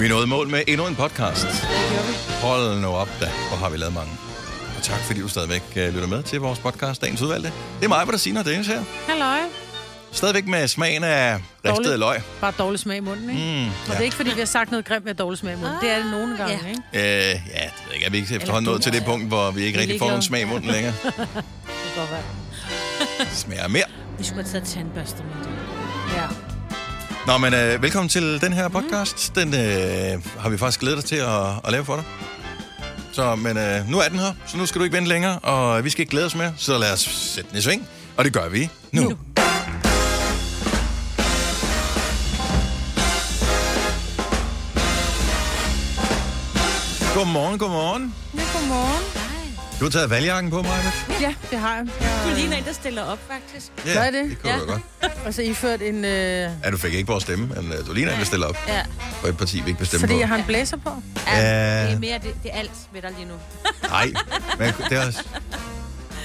Vi er nået i mål med endnu en podcast. Hold nu op da, hvor har vi lavet mange. Og tak fordi du stadigvæk uh, lytter med til vores podcast, Dagens Udvalgte. Det er mig, hvor der siger noget Dennis her. Halløj. Stadigvæk med smagen af ristet løg. Bare dårlig smag i munden, ikke? Mm, Og ja. det er ikke, fordi vi har sagt noget grimt med dårlig smag i munden. Det er det nogle gange, Ja. ikke? Øh, ja, det ved jeg ikke. Er vi ikke efterhånden nået til det punkt, hvor vi ikke Vi rigtig får nogen smag i munden længere? Det kan godt være. Smager mere. Vi skulle have taget tandbørste med det. Ja. Nå, men øh, velkommen til den her podcast. Den øh, har vi faktisk glædet os til at, at lave for dig. Så, men øh, nu er den her, så nu skal du ikke vente længere, og vi skal ikke glæde os mere, så lad os sætte den i sving. Og det gør vi nu. nu. Godmorgen, godmorgen. Ja, godmorgen. Du har taget valgjakken på, Maja. Ja, det har jeg. Du jeg ligner en, der stiller op, faktisk. Ja, Gør I det? det kunne Ja. du godt. og så iført en... Øh, Ja, du fik ikke vores stemme, men øh, du ligner en, der stiller op Ja. for et parti, vi ikke bestemmer fordi på. jeg har en blæser på. ja. Ja. Det er mere, det, det er alt ved dig lige nu. Nej, men det er også...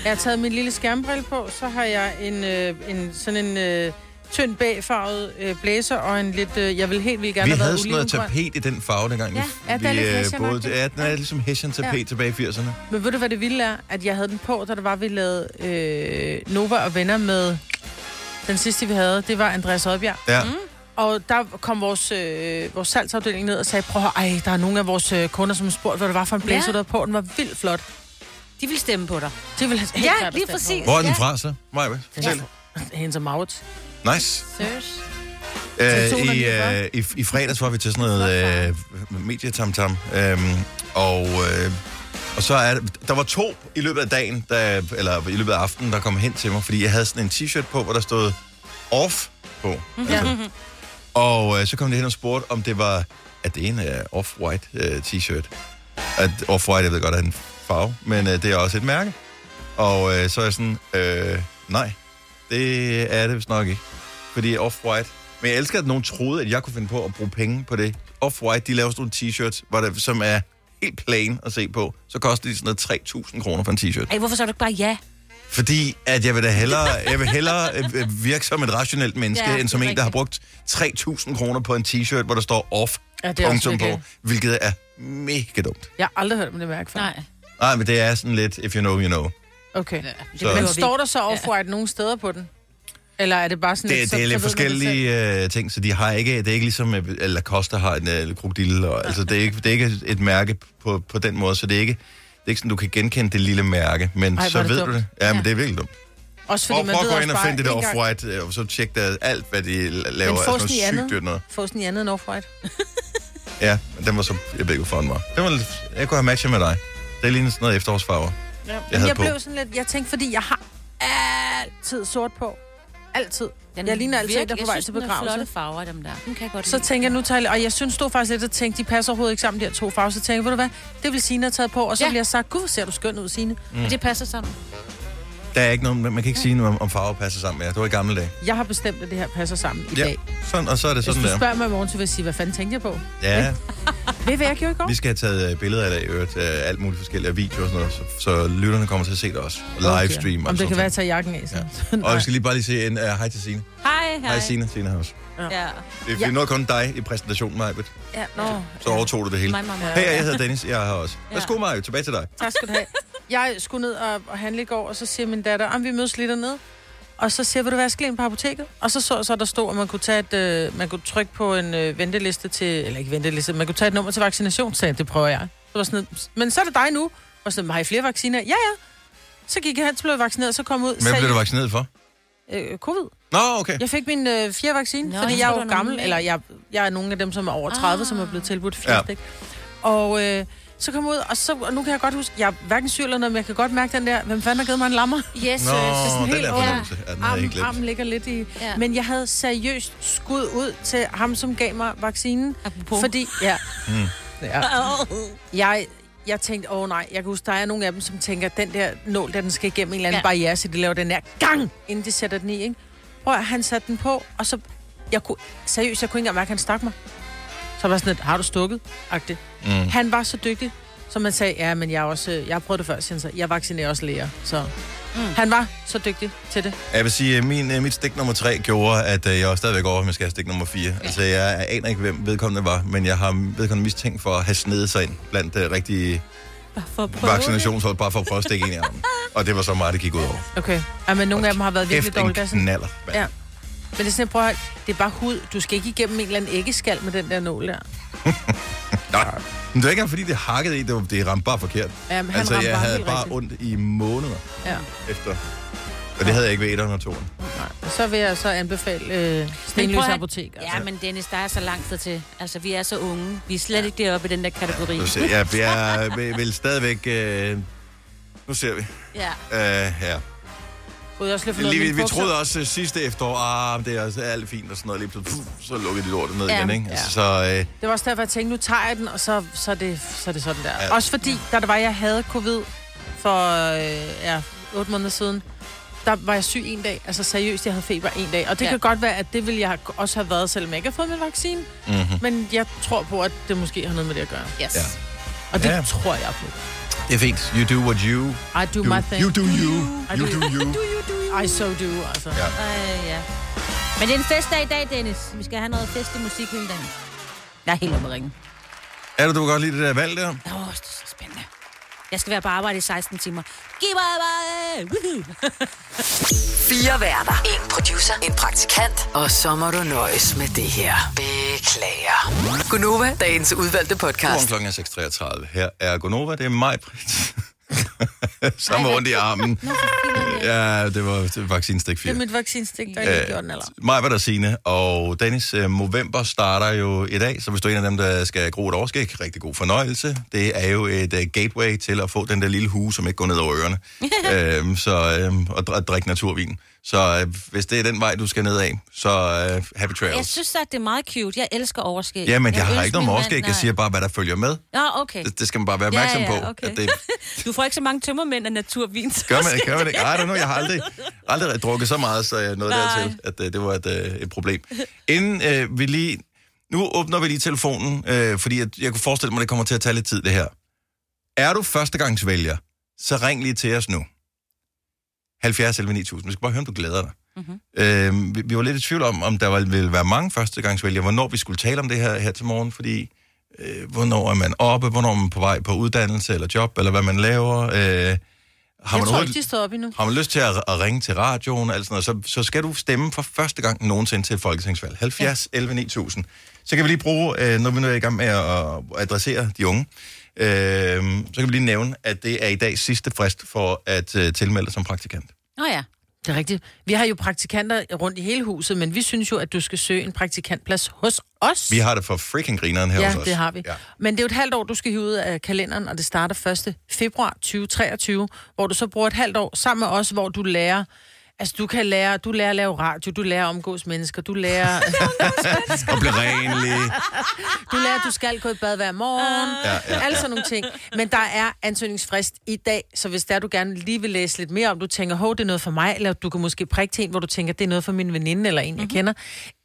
Jeg har taget min lille skærmbrille på, så har jeg en, øh, en sådan en øh, tynd bagfarvet øh, blæser og en lidt... Øh, jeg vil helt vildt gerne Vi have været havde sådan noget tapet i den farve, dengang Ja, vi, ja, det er vi lidt øh, boede. Ja, den er ligesom Hessian-tapet Ja. tilbage i 80'erne. Men ved du, hvad det vilde er? At jeg havde den på, da det var, vi lavede øh, Nova og Venner med... Den sidste, vi havde, det var Andreas Oddbjerg. Ja. Mm. Og der kom vores, øh, vores salgsafdeling ned og sagde, prøv at ej, der er nogle af vores øh, kunder, som har spurgt, hvad det var for en blæser, Ja. ja. der var på. Den var vildt flot. De vil stemme på dig. Det vil helt Ja, lige præcis. Hvor er den Ja. fra så, Maja? Fortæl. være. Hendes og Maurits. Nice. Seriøs? Øh, i, øh, i, I fredags var vi til sådan noget øh, medietamtam, øhm, og, øh, og så er det, der var to i løbet af dagen, der, eller i løbet af aftenen, der kom hen til mig, fordi jeg havde sådan en t-shirt på, hvor der stod off på. Altså. Og øh, så kom de hen og spurgte, om det var, at det ene er off-white øh, t-shirt. At off-white, jeg ved godt, er en farve, men øh, det er også et mærke. Og øh, så er jeg sådan, øh, nej, det er det vist nok ikke. Fordi off-white men jeg elsker, at nogen troede, at jeg kunne finde på at bruge penge på det. Off-White, de laver sådan nogle t-shirts, hvor der, som er helt plain at se på. Så koster de sådan noget 3.000 kroner for en t-shirt. Ej, hvorfor så du ikke bare ja? Fordi at jeg vil da hellere, jeg vil hellere øh, øh, virke som et rationelt menneske, Ja, end som det en, der har brugt 3.000 kroner på en t-shirt, hvor der står off, Ja, det er punktum på, hvilket er mega dumt. Jeg har aldrig hørt om det mærke før. Nej. Nej, men det er sådan lidt, if you know, you know. Okay. Det Så- behøver Men står der så off-white nogle steder på den? Eller er det bare sådan Det, så- det er så lidt det forskellige øh, ting, så de har ikke, det er ikke ligesom, øh, at Lacoste har en øh, krokodille, og, altså det er, ikke, det er ikke et- mærke på, på den måde, så det er ikke, det er ikke sådan, du kan genkende det lille mærke, men Ej, så er det ved dumt. du det. Ja, men Ja. det er virkelig dumt. Også fordi Prøv, man prøv at gå ind og finde det der off-white, øh, og så tjek der alt, hvad de laver. Men Altså fås noget sygt andet? dyrt noget. I andet end off-white? Ja, men den var så, jeg ved ikke, hvorfor den var. Den var lidt, jeg kunne have matchet med dig. Det ligner sådan noget efterårsfarver. Ja. Jeg Jeg, havde jeg på. blev sådan lidt... Jeg tænkte, fordi jeg har altid sort på. Altid. Den Jeg ligner altid der er på vej jeg til synes, den er begravelse. flotte farver, dem der. Den kan jeg godt Så lide. tænker jeg, nu tager jeg, og jeg synes, stod faktisk lidt og tænkte, de passer overhovedet ikke sammen, de her to farver. Så tænker jeg, ved du hvad, det vil Signe have taget på, og så Ja. bliver jeg sagt, gud, ser du skøn ud, Signe. Mm. Det passer sammen. Der er ikke noget, man kan ikke sige noget om, om farver passer sammen med. Det var i gamle dage. Jeg har bestemt, at det her passer sammen i Ja, dag. sådan, og så er det Hvis sådan du der. spørger mig i morgen, så vil jeg sige, hvad fanden tænkte jeg på? Ja, Ved hvad jeg gjorde i går? vi skal have taget øh, billeder af det i øvrigt, øh, alt muligt forskellige videoer og sådan noget, så, så lytterne kommer til at se det også. Og livestream og Om det kan være, noget. at tage jakken af, så. Ja. Ja. Og jeg skal lige bare lige se en uh, hej til Signe. Hej, Hej Signe, Signe her også. Ja. Det, Ja. det er noget kun dig i præsentationen, Majbet. ja. Nå, Så overtog du det hele. Hey, jeg hedder Dennis, jeg er her også. Ja. Værsgo, Maja, tilbage til dig. Tak skal du have. Jeg skulle ned og, og handle i går, og så siger min datter, om vi mødes lige dernede. Og så siger vil du være, ind på apoteket? Og så så, så der stod, at man kunne, tage et, øh, man kunne trykke på en øh, venteliste til, eller ikke venteliste, man kunne tage et nummer til vaccination, så sagde jeg, det prøver jeg. Så var sådan, men så er det dig nu. Og så har I flere vacciner? Ja, ja. Så gik jeg hen, så blev jeg vaccineret, så kom ud. Hvem blev du vaccineret for? Øh, covid. Nå, okay. Jeg fik min øh, fjerde vaccine, Nå, fordi jeg er jo gammel, eller jeg, jeg er nogle af dem, som er over 30, ah. som er blevet tilbudt fjerde Ja. stik. Og øh, så kom jeg ud, og, så, og nu kan jeg godt huske, jeg er hverken syg eller noget, men jeg kan godt mærke den der, hvem fanden har givet mig en lammer? Yes, Nå, øh, sådan den helt er under. fornemmelse. Ja, den jeg glemt. armen ligger lidt i. Ja. Men jeg havde seriøst skud ud til ham, som gav mig vaccinen. Apropos. Fordi, ja, Mm. ja. Jeg, jeg tænkte, åh nej, jeg kan huske, der er nogle af dem, som tænker, at den der nål, der den skal igennem en eller anden Ja. ja. barriere, så de laver den der gang, inden de sætter den i, ikke? Prøv at, han satte den på, og så, jeg kunne, seriøst, jeg kunne ikke engang mærke, at han stak mig. Så var sådan lidt, har du stukket? Agtigt. Mm. Han var så dygtig, så man sagde, ja, men jeg, er også, jeg har prøvet det før, siger. Jeg vaccinerer også læger, så Mm. Han var så dygtig til det. Jeg vil sige, at min, øh, mit stik nummer tre gjorde, at øh, jeg var stadigvæk over, om jeg skal have stik nummer fire. Altså, jeg aner ikke, hvem vedkommende var, men jeg har vedkommende mistænkt for at have snedet sig ind blandt uh, rigtige at vaccinationshold, bare for at prøve at stikke ind i armen. Og det var så meget, det gik ud over. Okay. Ja, men nogle af dem har været virkelig Kæft, en dårlige. Er sådan- knaller. Ja. Men det er sådan, prøv at det er bare hud. Du skal ikke igennem en eller anden æggeskal med den der nål der. Nej, men det var ikke engang, fordi det hakkede i, det, var, det ramte bare forkert. Ja, men han altså, ramte jeg bare havde helt bare rigtigt. ondt i måneder Ja. efter. Og det havde jeg ikke ved 1 og 2. Nej. Så vil jeg så anbefale øh, Stenløs Apotek. Altså. Ja, men Dennis, der er så lang tid til. Altså, vi er så unge. Vi er slet ikke deroppe i den der kategori. Så se, jeg, jeg vil, vil stadigvæk... Øh, nu ser vi. Ja. Øh, ja. Jeg også lige Lige, vi, vi troede også øh, sidste efterår, ah, det er altså alt fint og sådan noget. Lige pludselig, så lukkede de lortet ned Ja. igen, ikke? Ja. Altså, så øh, Det var også derfor, jeg tænkte, nu tager jeg den, og så, så, er, det, så er det sådan der. Ja. Også fordi, da det var, jeg havde covid for øh, ja, 8 måneder siden, der var jeg syg en dag. Altså seriøst, jeg havde feber en dag. Og det Ja. kan godt være, at det ville jeg også have været, selvom jeg ikke har fået min vaccine. mm-hmm. Men jeg tror på, at det måske har noget med det at gøre. Yes. Ja. Og det ja. tror jeg på. Det er fint. You do what you I do, do. my thing. You do you. I You do- do you. I so do, altså. Ja. Øh, ja. Men det er en festdag i dag, Dennis. Vi skal have noget fest i musik hele dagen. Jeg er helt oppe at ringe. Er det, du kan godt lide det der valg der? Åh, det er så spændende. Jeg skal være på arbejde i 16 timer. Giv mig bare! Fire værter. En producer. En praktikant. Og så må du nøjes med det her. Beklager. Gunova, dagens udvalgte Godmorgen podcast. klokken er 6.33. Her er Gonova. Det er mig, Britt. Samme ondt i armen. Ja, det var, det var vaccinestik 4. Det er mit vaccinstik, der ikke gjort den, eller? Mig var der Signe, og Dennis, øh, november starter jo i dag, så hvis du er en af dem, der skal gro et overskæg, rigtig god fornøjelse. Det er jo et uh, gateway til at få den der lille hue, som ikke går ned over ørerne, øhm, så, øhm, og, dr- drikke naturvin. Så øh, hvis det er den vej, du skal ned af, så øh, happy travels. Jeg synes at det er meget cute. Jeg elsker overskæg. Ja, men jeg, jeg har ikke noget med overskæg. Jeg siger bare, hvad der følger med. Nå, okay. Det, det skal man bare være opmærksom ja, ja, på. okay. At det, Du får ikke så mange tømmermænd af naturvin. Gør man, gør man ikke? I don't know, jeg har aldrig, aldrig drukket så meget, så jeg nåede Nej. dertil, at uh, det var et, uh, et problem. Inden uh, vi lige... Nu åbner vi lige telefonen, uh, fordi at jeg kunne forestille mig, at det kommer til at tage lidt tid, det her. Er du førstegangsvælger, så ring lige til os nu. 70 11 9000. Vi skal bare høre, om du glæder dig. Mm-hmm. Uh, vi, vi var lidt i tvivl om, om der ville være mange førstegangsvælgere, hvornår vi skulle tale om det her, her til morgen, fordi øh, hvornår er man oppe, hvornår er man på vej på uddannelse eller job, eller hvad man laver. Øh, har man Jeg tror overhovedet- ikke, de står op endnu. har man lyst til at, at ringe til radioen, og alt sådan noget, så, så skal du stemme for første gang nogensinde til et folketingsvalg. 70 ja. 11 9000. Så kan vi lige bruge, øh, når vi nu er i gang med at, at adressere de unge, øh, så kan vi lige nævne, at det er i dag sidste frist for at øh, tilmelde dig som praktikant. Nå ja. Det er rigtigt. Vi har jo praktikanter rundt i hele huset, men vi synes jo, at du skal søge en praktikantplads hos os. Vi har det for freaking grineren her ja, hos os. det har vi. Ja. Ja. Men det er jo et halvt år, du skal hive ud af kalenderen, og det starter 1. februar 2023, hvor du så bruger et halvt år sammen med os, hvor du lærer... Altså, du kan lære, du lærer at lave radio, du lærer at omgås mennesker, du lærer, Og blive renlig. du lærer, at du skal gå i bad hver morgen, Ja, ja, ja, alle sådan nogle ting. Men der er ansøgningsfrist i dag, så hvis der du gerne lige vil læse lidt mere om, du tænker, hov, det er noget for mig, eller du kan måske prikke til en, hvor du tænker, det er noget for min veninde eller en, jeg kender.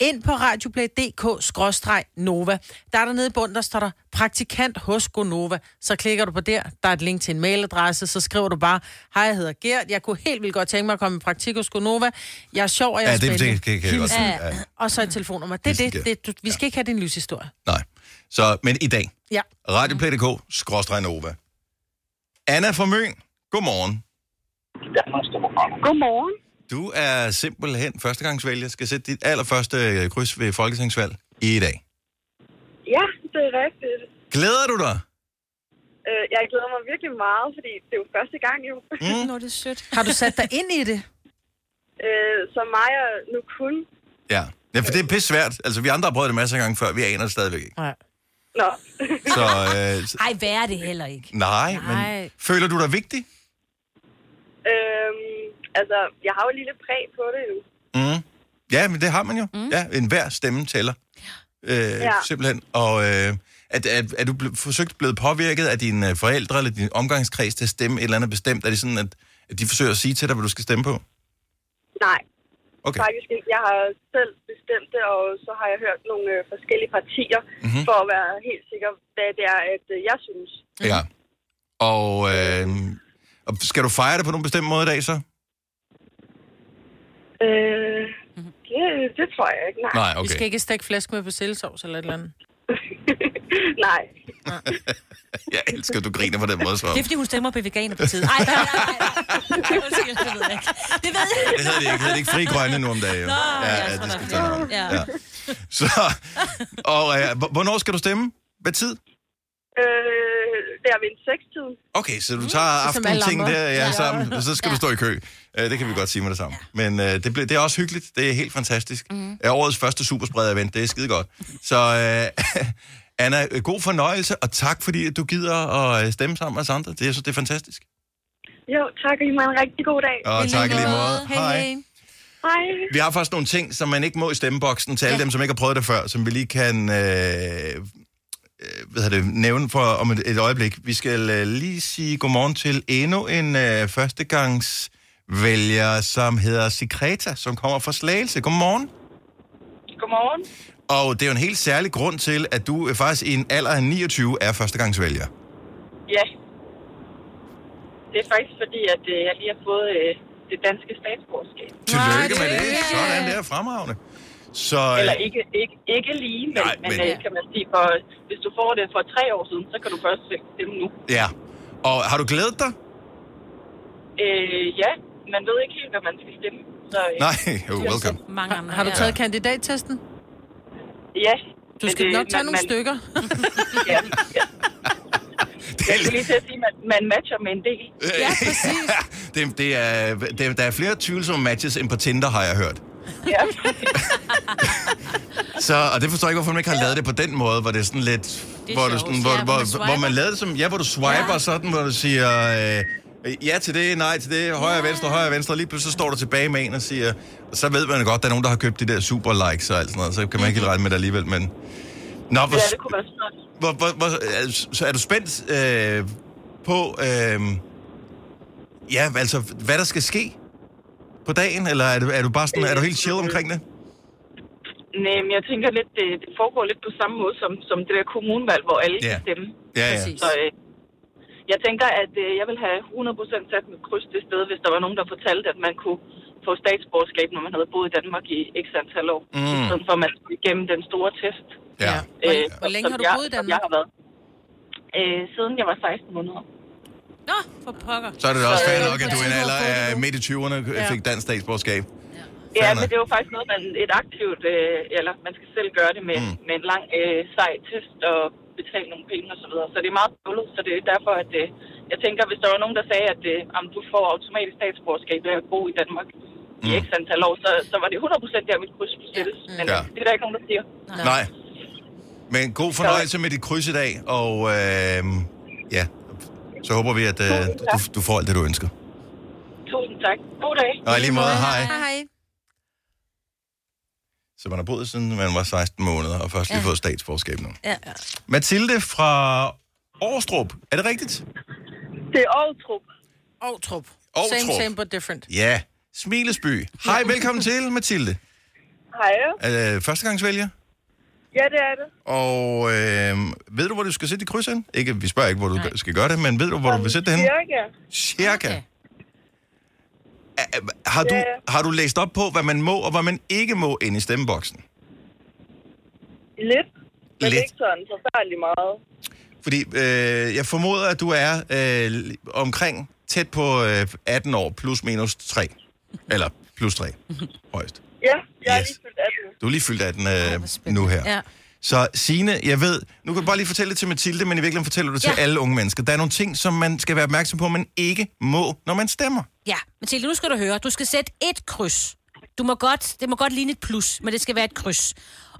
Ind på radioplay.dk-nova. Der er der nede i bunden, der står der praktikant hos Gonova. Så klikker du på der, der er et link til en mailadresse, så skriver du bare, hej, jeg hedder Gert, jeg kunne helt vildt godt tænke mig at komme i praktik hos Gonova. Jeg er sjov, og jeg er Ja, det, spændende. det kan, kan jeg godt. Ja. Og så et telefonnummer. Det er det. Det du, vi skal ikke have din livshistorie. Nej. Så, men i dag, Ja. radioplay.dk, skråstreg Nova. Anna fra Møn, godmorgen. Godmorgen. Du er simpelthen førstegangsvælger, skal sætte dit allerførste øh, kryds ved folketingsvalg i dag. Ja, det er rigtigt. Glæder du dig? Øh, jeg glæder mig virkelig meget, fordi det er jo første gang jo. Mm. Nå, det er sødt. Har du sat dig ind i det? Øh, så mig og nu kun. Ja. ja, for det er pisse svært. Altså, vi andre har prøvet det masser af gange før, vi aner det stadigvæk ikke. Nej. Nå. Så, øh, s- Ej, hvad er det heller ikke? nej, men Nej. føler du dig vigtig? øhm, altså, jeg har jo lige lidt præg på det jo. Mm. Ja, men det har man jo. Mm. Ja, enhver stemme tæller. Øh, ja. Simpelthen. Og øh, er, er, er du ble, forsøgt blevet påvirket af dine forældre eller din omgangskreds til at stemme et eller andet bestemt? Er det sådan, at, at de forsøger at sige til dig, hvad du skal stemme på? Nej, Okay. faktisk ikke. Jeg har selv bestemt det, og så har jeg hørt nogle øh, forskellige partier, Mhm. mm-hmm. for at være helt sikker, hvad det er, at øh, jeg synes. Ja. Og, øh, og skal du fejre det på nogen bestemt måde i dag så? Øh, det, det tror jeg ikke, nej. Nej, Okay. Vi skal ikke stikke flæsk med persillesovs eller et eller andet. nej. Jeg elsker, at du griner på den måde, så. Det er, fordi hun stemmer på Veganerpartiet. Ej, nej, nej, nej. nej. Det ved jeg ikke. Det ved jeg Det hedder det ikke. Det hedder det ikke fri grønne nu om dagen. Jo. Nå, ja, ja, det skal er. Ja. Ja. Så, og øh, hvornår skal du stemme? Hvad tid? Øh, der ved en sekstiden. Okay, så du tager alle aftenting der ja, Ja. sammen, og så skal du stå i kø. Øh, Det kan vi godt sige med det samme. Men øh, det, blev, det er også hyggeligt. Det er helt fantastisk. Mm. Er årets første superspreder-event. Det er skide godt. Så øh, Anna, øh, god fornøjelse, og tak fordi at du gider at øh, stemme sammen med os andre. Det, jeg synes, det er fantastisk. Jo, tak, og I må have en rigtig god dag. Og tak lige måde. Hej, hej. Hej. Vi har faktisk nogle ting, som man ikke må i stemmeboksen til alle Ja. dem, som ikke har prøvet det før, som vi lige kan øh, øh, hvad hedder det, nævne for om et, et øjeblik. Vi skal øh, lige sige godmorgen til endnu en øh, førstegangsvælger, som hedder Sikreta, som kommer fra Slagelse. Godmorgen. Godmorgen. Og det er jo en helt særlig grund til, at du øh, faktisk i en alder af 29 er førstegangsvælger. Ja. Det er faktisk fordi, at øh, jeg lige har fået øh, det danske statsborgerskab. Tillykke med det. Sådan der, fremragende. Så, øh, Eller ikke, ikke, ikke lige, men, Nej, men, men- men øh, kan man sige, for, hvis du får det for tre år siden, så kan du først stemme nu. ja. Og har du glædet dig? Øh, ja, man ved ikke helt, hvad man skal stemme. Så, øh, Nej, oh, welcome. Mange andre. Har du ja. taget kandidattesten? Ja. Du skal det- nok tage man- nogle man- stykker. Ja, ja. Det Jeg skulle lige til at sige, at man, man matcher med en del. Ja, præcis. det, det er, det, der er flere tvivlsomme matches end på Tinder, har jeg hørt. Ja, Så, og det forstår jeg ikke, hvorfor man ikke har lavet det på den måde, hvor det er sådan lidt... Det er hvor, du sjovt. sådan, hvor, Ja, hvor hvor, man hvor, swiper. man lavede det som... Ja, hvor du swiper Ja. sådan, hvor du siger... Øh, ja til det, nej til det, højre, venstre, højre, venstre, lige pludselig så står du tilbage med en og siger, og så ved man godt, der er nogen, der har købt de der super likes og alt sådan noget, så kan man ikke helt regne med det alligevel, men... Nå, hvor, ja, det kunne være smart. hvor, hvor, hvor, altså, så er du spændt øh, på, øh, ja, altså, hvad der skal ske på dagen, eller er du, er du bare sådan, er du helt chill omkring det? Nej, men jeg tænker lidt, det, det foregår lidt på samme måde som, som det der kommunvalg, hvor alle Ja. kan stemme. Ja, ja. Så øh, jeg tænker, at øh, jeg vil have 100% sat mit kryds det sted, hvis der var nogen, der fortalte, at man kunne få statsborgerskab, når man havde boet i Danmark i x antal år. Mm. I stedet for, at man skulle igennem den store test. Ja. Hvor, Øh, hvor længe har du boet i som Jeg Danmark? har været. Øh, siden jeg var 16 måneder. Nå, for pokker. Så er det da også Så, fair øh, nok, at du i en ja. alder af midt i 20'erne fik dansk statsborgerskab. Ja, men det var faktisk noget, man et aktivt, øh, eller man skal selv gøre det med, mm. med en lang øh, sej test og betale nogle penge og så videre. Så det er meget bøvlet, så det er derfor, at øh, jeg tænker, hvis der var nogen, der sagde, at øh, om du får automatisk statsborgerskab ved at bo i Danmark i Mm. x antal år, så, så var det 100% der, mit kryds skulle sættes. Men Ja. ja. det er der ikke nogen, der siger. Nej. Men god fornøjelse med dit kryds i dag, og øh, ja, så håber vi, at øh, du, du får alt det, du ønsker. Tusind tak. God dag. Og i lige måde, hej. Hej, hej. Så man har boet siden man var 16 måneder, og først lige fået statsborgerskab nu. Ja. Mathilde fra Aarstrup, er det rigtigt? Det er Aarhus. Ovtrup. Ovtrup. Same, same, but different. Ja, Smilesby. Hej, velkommen til, Mathilde. Hej. Er det førstegangsvælger? Ja, det er det. Og øh, ved du, hvor du skal sætte dit kryds hen? Ikke, vi spørger ikke, hvor du Nej. skal gøre det, men ved du, hvor du vil sætte det hen? Cirka. Cirka. Okay. Er- er- Har du, Ja. har du læst op på, hvad man må og hvad man ikke må ind i stemmeboksen? Lidt. Men Lidt. ikke sådan forfærdeligt meget. Fordi øh, jeg formoder, at du er øh, omkring tæt på øh, 18 år, plus minus 3. Eller plus 3, højst. Ja, jeg Yes. lige fyldt 18. Du er lige fyldt 18 øh, spændende. nu her. Ja. Så Signe, jeg ved, nu kan du bare lige fortælle det til Mathilde, men i virkeligheden fortæller du det til Ja. alle unge mennesker. Der er nogle ting, som man skal være opmærksom på, man ikke må, når man stemmer. Ja, Mathilde, nu skal du høre. Du skal sætte et kryds. Du må godt, det må godt ligne et plus, men det skal være et kryds.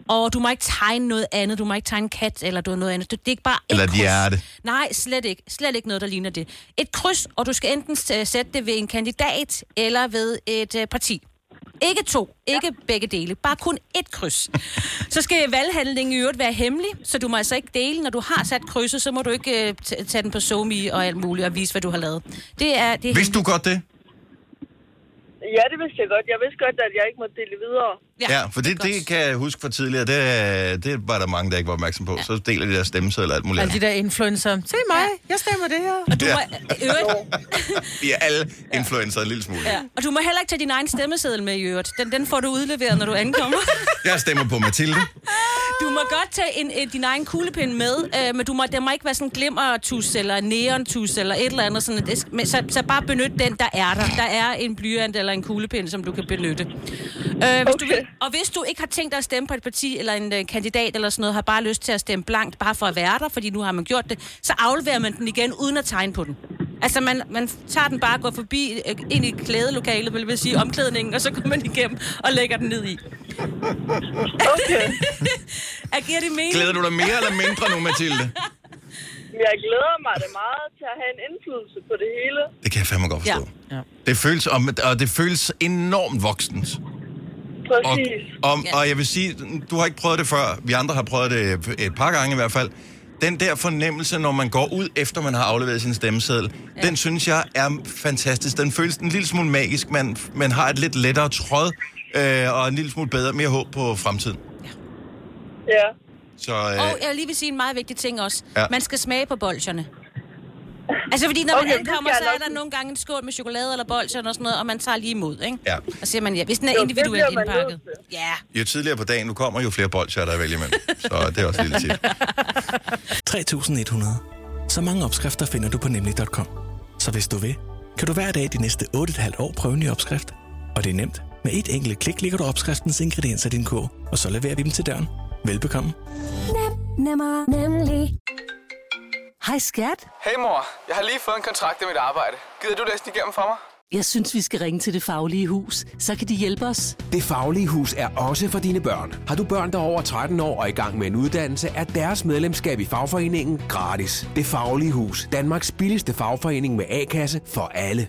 Og du må ikke tegne noget andet. Du må ikke tegne kat eller du noget andet. Det er ikke bare et Eller et kryds. hjerte. Nej, slet ikke. Slet ikke noget, der ligner det. Et kryds, og du skal enten sætte det ved en kandidat eller ved et øh, parti. Ikke to, ikke begge dele, bare kun et kryds. Så skal valghandlingen i øvrigt være hemmelig, så du må altså ikke dele. Når du har sat krydset, så må du ikke øh, t- tage den på SoMe og alt muligt og vise, hvad du har lavet. Det er, det er Vidste du godt det? Ja, det vidste jeg godt. Jeg vidste godt, at jeg ikke måtte dele videre. Ja, for det, det kan jeg huske fra tidligere. Det, er- det var der mange, der ikke var opmærksom på. Så deler de der stemmesedler og alt muligt Alle de der influencer. Se mig, jeg stemmer det her. Og du, Ja. må, øvrigt, Vi er alle influencer en lille smule. ja. og du må heller ikke tage din egen stemmeseddel med i øvrigt. Den, den får du udleveret, når du ankommer. Jeg stemmer på Mathilde. Du må godt tage en, en, din egen kuglepind med, øh, men du må, der må ikke være sådan en glimmertus eller neontus eller et eller andet. Sådan, det, men så, så bare benyt den, der er der. Der er en blyant eller en kuglepind, som du kan benytte. Øh, hvis du Okay. vil, og hvis du ikke har tænkt dig at stemme på et parti eller en øh, kandidat eller sådan noget, har bare lyst til at stemme blankt, bare for at være der, fordi nu har man gjort det, så afleverer man den igen uden at tegne på den. Altså, man, man tager den bare, går forbi øh, ind i klædelokalet, vil jeg sige, omklædningen, og så går man igennem og lægger den ned i. Okay. Er, giver det mening? Glæder du dig mere eller mindre nu, Mathilde? Jeg glæder mig da meget til at have en indflydelse på det hele. Det kan jeg fandme godt forstå. Ja. Det føles, og, og det føles enormt voksent. Og, Præcis. og, og jeg vil sige, du har ikke prøvet det før. Vi andre har prøvet det et par gange i hvert fald. Den der fornemmelse, når man går ud efter man har afleveret sin stemmeseddel, ja. den synes jeg er fantastisk. Den føles en lille smule magisk. Man, man har et lidt lettere tråd, øh, og en lille smule bedre, mere håb på fremtiden. Ja. Så øh, Og jeg vil lige vil sige en meget vigtig ting også. Ja. Ja. Man skal smage på bolcherne. Altså fordi når man Okay, det ankommer, så er der nogle gange en skål med chokolade eller bolcher og sådan noget, og man tager lige imod, ikke? Ja. Og siger man ja, hvis den er Jo, individuelt man indpakket. Ja. jo tidligere på dagen, nu kommer jo flere bolcher, der er at vælge imellem. Så det er også et lille tip. 3100. Så mange opskrifter finder du på nemlig.com. Så hvis du vil, kan du hver dag de næste 8,5 år prøve en ny opskrift. Og det er nemt. Med et enkelt klik ligger du opskriftens ingredienser i din kog, og så leverer vi dem til døren. Velbekomme. Nemmer, nemlig. Hej skat. Hey mor, jeg har lige fået en kontrakt i mit arbejde. Gider du læse den igennem for mig? Jeg synes, vi skal ringe til Det Faglige Hus. Så kan de hjælpe os. Det Faglige Hus er også for dine børn. Har du børn, der er over 13 år og i gang med en uddannelse, er deres medlemskab i fagforeningen gratis. Det Faglige Hus. Danmarks billigste fagforening med A-kasse for alle.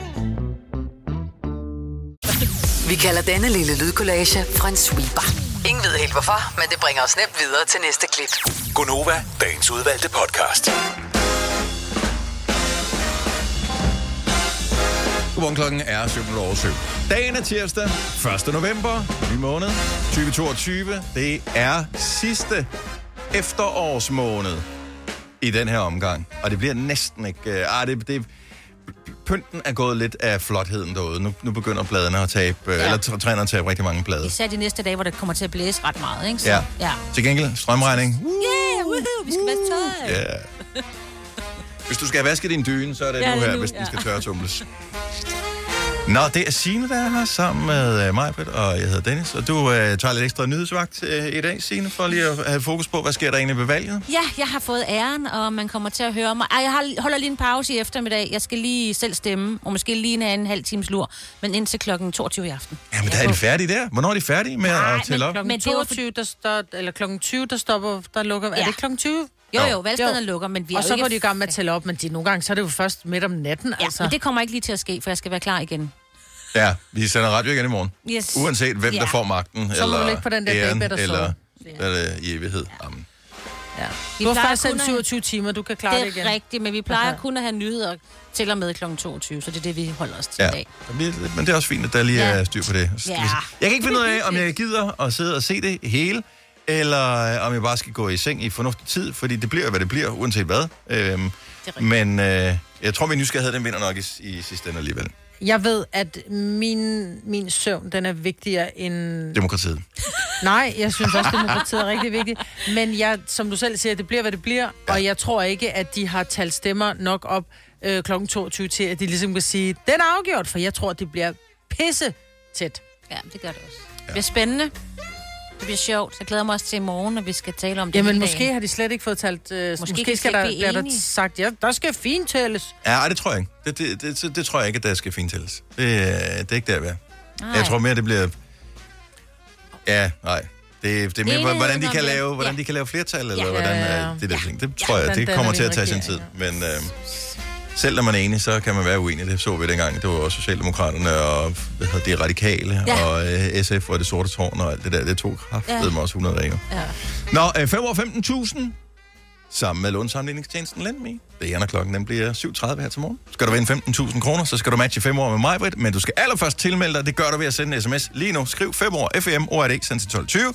Vi kalder denne lille lydkollage en sweeper. Ingen ved helt hvorfor, men det bringer os nemt videre til næste klip. Gonova, dagens udvalgte podcast. Godmorgen klokken er 7 over 7. Dagen er tirsdag, 1. november, ny måned, 2022. Det er sidste efterårsmåned i den her omgang. Og det bliver næsten ikke... Uh, ah, det, det, pynten er gået lidt af flotheden derude. Nu, nu begynder bladene at tabe, ja. eller tr- træner at tabe rigtig mange blade. Især de næste dage, hvor det kommer til at blæse ret meget, ikke? Så, Ja. ja. Til gengæld, strømregning. Yeah, woohoo, vi skal vaske tøj. Ja. Hvis du skal have vasket din dyne, så er det Ja, nu er her, nu, hvis den ja. skal tørretumles. Nå, det er Signe, der er her sammen med uh, Majbet, og jeg hedder Dennis. Og du uh, tager lidt ekstra nyhedsvagt uh, i dag, Signe, for lige at have fokus på, hvad sker der egentlig ved valget? Ja, jeg har fået æren, og man kommer til at høre mig. Ej, jeg har, holder lige en pause i eftermiddag. Jeg skal lige selv stemme, og måske lige have en halv times lur, men indtil klokken 22 i aften. Jamen, der er de færdige der. Hvornår er de færdige med Nej, at tælle op? Klokken Men det er jo 22, der står, eller klokken 20, der stopper, der lukker, ja. er Ja. det klokken 20? Jo, jo, valgstederne lukker, men vi er Og så går de i gang med at tælle op, men de, nogle gange så er det jo først midt om natten, Ja, altså. men det kommer ikke lige til at ske, for jeg skal være klar igen. Ja, vi sender radio igen i morgen. Yes. Uanset hvem, Ja. der får magten, Så eller på den der æren, eller hvad er det, i evighed. Jamen. Ja. Vi Du har faktisk sendt at- 27 timer, du kan klare det, Det igen. er rigtigt, men vi plejer Okay. kun at have nyheder til og med kl. 22, så det er det, vi holder os til i Ja, dag. men det er også fint, at der lige Ja. er styr på det. Ja. Jeg kan ikke finde ud af, om jeg gider at sidde og se det hele, eller øh, om jeg bare skal gå i seng i fornuftig tid, fordi det bliver, hvad det bliver, uanset hvad. Øhm, rigtigt. men øh, jeg tror, min nysgerrighed, den vinder nok i, i sidste ende alligevel. Jeg ved, at min, min søvn, den er vigtigere end... Demokratiet. Nej, jeg synes også, demokratiet er rigtig vigtigt. Men jeg, som du selv siger, det bliver, hvad det bliver. Ja. Og jeg tror ikke, at de har talt stemmer nok op øh, kl. 22 til, at de ligesom kan sige, den er afgjort, for jeg tror, det bliver pisse tæt. Ja, det gør det også. Det bliver spændende. Det bliver sjovt. Jeg glæder mig også til i morgen, når vi skal tale om det Jamen, måske dagen. har de slet ikke fået talt... Øh, måske, måske skal der, bliver der sagt, ja, der skal fint tælles. Ja, ej, det tror jeg ikke. Det, det, det, det, det tror jeg ikke, at der skal fintælles. Det, øh, det er ikke der, vi er. Nej. Jeg tror mere, det bliver... Ja, nej. Det, det er mere, Enigheden hvordan de kan lave, hvordan Ja. de kan lave flertal, eller Ja. hvordan Ja, ja. øh, det der ting. Det tror jeg, hvordan det kommer til at tage sin tid. Men øh, selv når man er enig, så kan man være uenig. Det så vi dengang. Det var også Socialdemokraterne og hvad hedder det, Radikale Ja. og øh, SF og det sorte tårn og alt det der. Det tog kraftedeme Ja. ja. også 100 dage. Ja. Nå, øh, 5 år 15.000 sammen med lånsamligningstjenesten Lendme. Det er når klokken den bliver 7.30 her til morgen. Skal du vinde 15.000 kroner, så skal du matche 5 år med mig, Britt, men du skal allerførst tilmelde dig. Det gør du ved at sende en sms lige nu. Skriv 5 år FM ORD, send til 1220.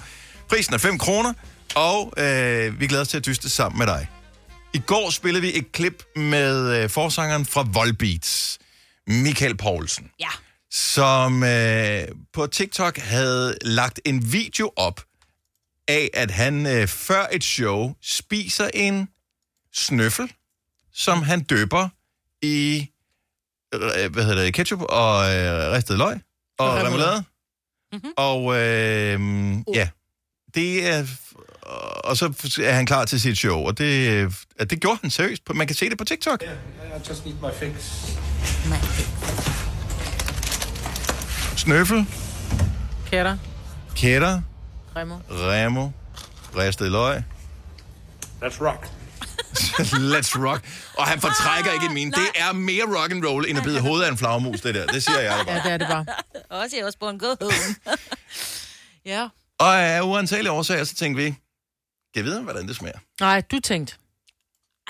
Prisen er 5 kroner, og øh, vi glæder os til at dyste sammen med dig. I går spillede vi et klip med øh, forsangeren fra Volbeats, Michael Poulsen Ja. som øh, på TikTok havde lagt en video op af, at han øh, før et show spiser en snøffel, som han døber i øh, hvad hedder det, ketchup og øh, ristet løg og, remoulade. Mm-hmm. Og øh, ja, det er... Og så er han klar til sit show, og det, øh, det gjorde han seriøst. Man kan se det på TikTok. I just need my fix. Snøffel, Kætter. kætter, Remo. Remo, ristet løg. Let's rock. Let's rock. Og han fortrækker ikke min. Det er mere rock and roll, end at bide hovedet af en flagmus, det der. Det siger jeg bare. Ja, det er det bare. Også jeg også på en god Ja. Og af uansagelige årsager, så tænkte vi, jeg vide, hvordan det smager? Nej, du tænkte.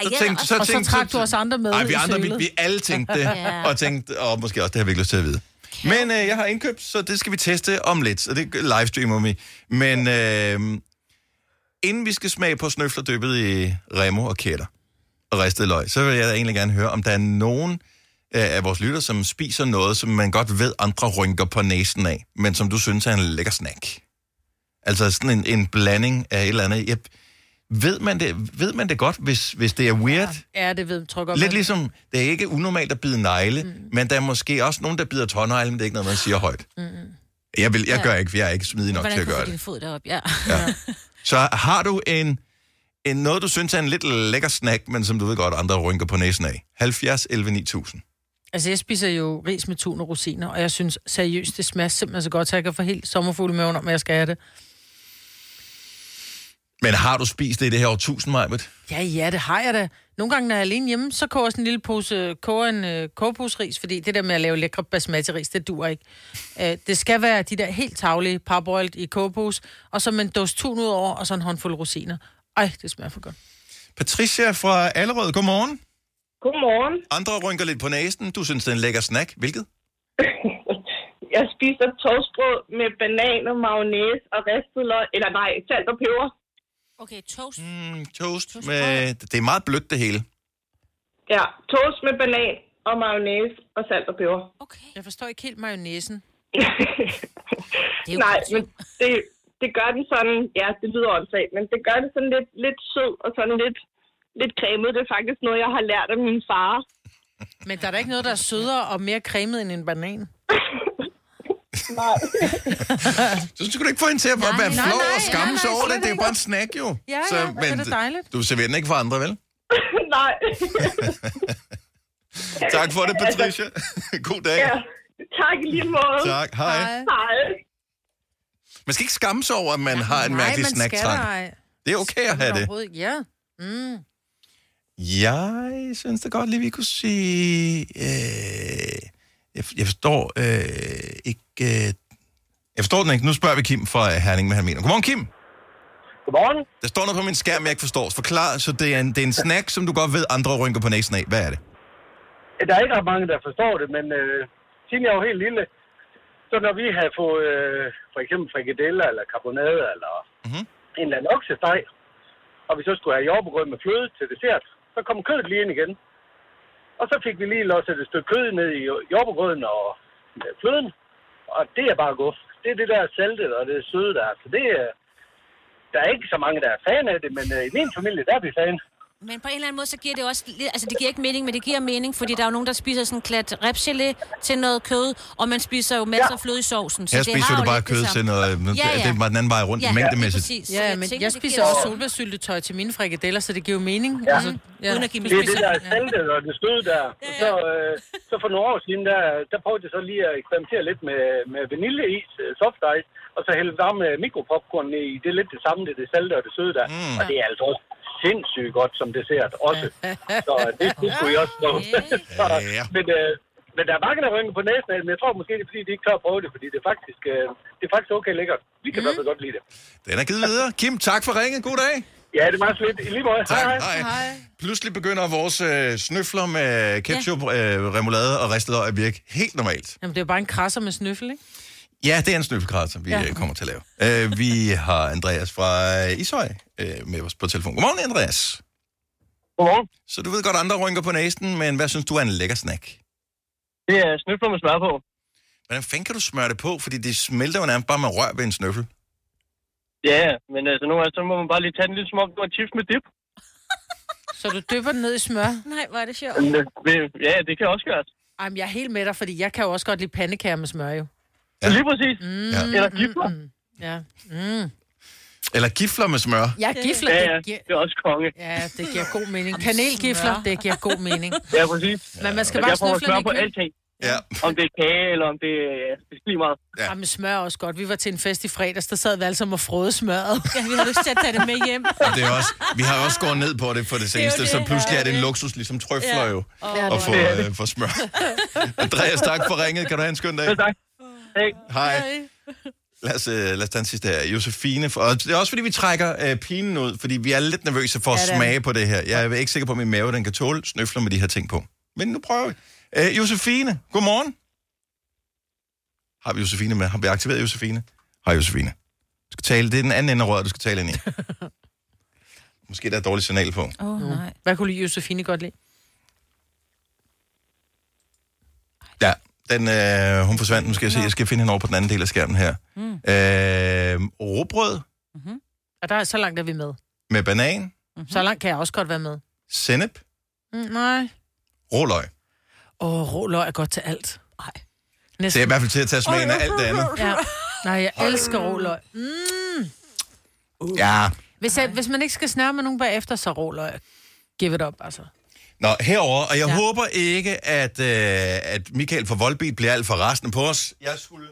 Så tænkte, og så trak du os andre med Nej, vi andre, vi, vi alle tænkte det, Ja. og tænkte, og måske også, det har vi ikke lyst til at vide. Men øh, jeg har indkøbt, så det skal vi teste om lidt, og det livestreamer vi. Men øh, inden vi skal smage på snøfler dyppet i remo og kætter og ristet løg, så vil jeg da egentlig gerne høre, om der er nogen øh, af vores lytter, som spiser noget, som man godt ved, andre rynker på næsen af, men som du synes er en lækker snack. Altså sådan en, en blanding af et eller andet. Jeg, ved, man det, ved man det godt, hvis, hvis det er weird? Ja, det ved tror jeg godt. Lidt ligesom, det er ikke unormalt at bide negle, mm. men der er måske også nogen, der bider tårnegle, men det er ikke noget, man siger højt. Mm. Jeg, vil, jeg Ja. gør ikke, for jeg er ikke smidig nok Hvordan til at kan du gøre få det. din fod derop? Ja. Ja. Så har du en, en noget, du synes er en lidt lækker snack, men som du ved godt, andre rynker på næsen af. 70 11 9000. Altså, jeg spiser jo ris med tun og rosiner, og jeg synes seriøst, det smager simpelthen så godt, så jeg kan få helt sommerfugl i maven om, at jeg skal have det. Men har du spist det i det her årtusind, Majbet? Ja, ja, det har jeg da. Nogle gange, når jeg er alene hjemme, så koger jeg sådan en lille pose, koger en øh, kogeposeris, fordi det der med at lave lækre basmati-ris, det dur ikke. Øh, det skal være de der helt tavlige parboiled i kogepose, og så med en dåse tun ud over, og så en håndfuld rosiner. Ej, det smager for godt. Patricia fra Allerød, godmorgen. Godmorgen. Andre rynker lidt på næsen. Du synes, det er en lækker snack. Hvilket? Jeg spiser toastbrød med bananer, mayonnaise og ristet løg, eller nej, salt og peber. Okay, toast. Mm, toast med... Det er meget blødt, det hele. Ja, toast med banan og mayonnaise og salt og peber. Okay. Jeg forstår ikke helt mayonnaisen. Nej, men det, det gør den sådan, ja, det lyder åndssvagt, men det gør det sådan lidt, lidt sød og sådan lidt, lidt cremet. Det er faktisk noget, jeg har lært af min far. Men der er da ikke noget, der er sødere og mere cremet end en banan. Nej. Så skulle du ikke få hende til at bare Nej, være nej, flov nej, og skamme nej, sig nej, over det. Det er jo bare en snack, jo. Ja, ja, det er dejligt. Du serverer den ikke for andre, vel? Nej. Tak for det, Patricia. God dag. Ja, tak i lige måde. Tak, hej. Hej. Man skal ikke skamme sig over, at man har en mærkelig man skal snacktrang. Det er okay at have det. Ja. Mm. Jeg synes da godt lige, vi kunne sige... Øh, jeg, jeg forstår øh, ikke... Øh, jeg forstår den ikke. Nu spørger vi Kim fra Herning, hvad han mener. Godmorgen, Kim. Godmorgen. Der står noget på min skærm, jeg ikke forstår. Forklar, så det er, en, det er en snack, som du godt ved, andre rynker på næsen af. Hvad er det? Der er ikke ret mange, der forstår det, men øh, siden jeg var helt lille, så når vi havde fået øh, for eksempel frikadeller eller carbonade eller mm-hmm. en eller anden oksesteg, og vi så skulle have jordbegrød med fløde til dessert, så kom kødet lige ind igen. Og så fik vi lige losset et stykke kød ned i jordbegrøden og fløden, og det er bare guf. Det er det der saltet og det søde der. Så det er, der er ikke så mange, der er fan af det, men øh, i min familie, der er vi fan. Men på en eller anden måde, så giver det også... Altså, det giver ikke mening, men det giver mening, fordi der er jo nogen, der spiser sådan en klat repgelé til noget kød, og man spiser jo masser af fløde i sovsen. Her det spiser har du jo bare kød til noget... Ja, ja. Det er bare den anden vej rundt, Ja, ja, mængdemæssigt. Så Ja, jeg men tænker, jeg spiser også solbærsyltetøj til mine frikadeller, så det giver jo mening. Ja. Altså, ja. Uden at give mig Det er det der salte og det støde der. Og Så, øh, så for nogle år siden, der, der prøvede jeg så lige at eksperimentere lidt med, med vaniljeis, øh, soft ice, og så hælde varme mikropopcorn ned i. Det er lidt det samme, det er det salte og det søde der. Mm. Og det er altså også sindssygt godt som dessert også. så det, det skulle jeg også prøve. så, Ja. men, øh, men der er mange, der rynker på næsen af men jeg tror måske, det er fordi, de ikke tør at prøve det, fordi det er faktisk, øh, det er faktisk okay lækkert. Vi kan mm. i hvert fald godt lide det. Den er givet videre. Kim, tak for ringet. God dag. Ja, det er meget slet. I lige måde. Tak. Hej, Hej. hej. Pludselig begynder vores øh, snøfler med ketchup, øh, remoulade og ristet løg at virke helt normalt. Jamen, det er jo bare en krasser med snøffel, ikke? Ja, det er en snøffelkratzer, vi Ja. ja. kommer til at lave. Uh, vi har Andreas fra Ishøj uh, med os på telefon. Godmorgen, Andreas. Godmorgen. Så du ved godt, andre rynker på næsten, men hvad synes du er en lækker snack? Det er snøfler med smør på. Hvordan fanden kan du smøre det på? Fordi det smelter jo nærmest bare med rør ved en snøffel. Ja, men altså nogle gange, så må man bare lige tage den lidt som om det var chips med dip. Så du dypper den ned i smør? Nej, hvor er det sjovt. Øh, Ja, det kan også gøres. Ej, men jeg er helt med dig, fordi jeg kan jo også godt lide pandekager med smør, jo. Ja. Lige præcis. Mm, Ja. Eller gifler. Mm, ja. Mm. Eller gifler med smør. Ja, gifler, Ja, ja, det giver... det er også konge. Ja, det giver god mening. Kanelgifler, det giver god mening. Ja, præcis. Men man skal bare snøfle smør på alting. Ja. Om det er kage, eller om det er... Det er lige meget. Ja. Ja. med smør er også godt. Vi var til en fest i fredags, der sad vi alle sammen og frode smøret. Ja, vi har lyst til at tage det med hjem. Og det er også, vi har også gået ned på det for det seneste, det, så pludselig ja, er det en det. luksus, ligesom trøfler Ja. jo, Ja, at det få, øh, få smør. Andreas, tak for ringet. Kan du have en skøn dag? Ja, tak. Hej. Hej. Lad os, øh, lad os tage en sidste her. Josefine, for, og det er også fordi, vi trækker øh, pinen ud, fordi vi er lidt nervøse for at Ja, er smage på det her. Jeg er ikke sikker på, at min mave den kan tåle snøfler med de her ting på. Men nu prøver vi. Øh, Josefine, godmorgen. Har vi Josefine med? Har vi aktiveret Josefine? Hej Josefine. Du skal tale, det er den anden ende af røret, du skal tale ind i. Måske der er et dårligt signal på. Åh, oh, nej. Hvad kunne Josefine godt lide? Ja, den, øh, hun forsvandt. Nu skal jeg se, jeg skal finde hende over på den anden del af skærmen her. Mm. Øh, råbrød Og der er så langt er vi med. med banan, Mm-hmm. Så langt kan jeg også godt være med. sennep, Mm, nej. råløg. Åh, råløg er godt til alt. Nej. Det er i hvert fald til at tage smagen af alt det andet. Ja. Nej, jeg elsker råløg. Mm. Ja. Hvis, jeg, hvis man ikke skal snære med nogen bagefter, så råløg. Give it up, altså. Nå, herover og jeg Ja. håber ikke, at, øh, at Michael fra Voldbeat bliver alt for resten på os. Jeg skulle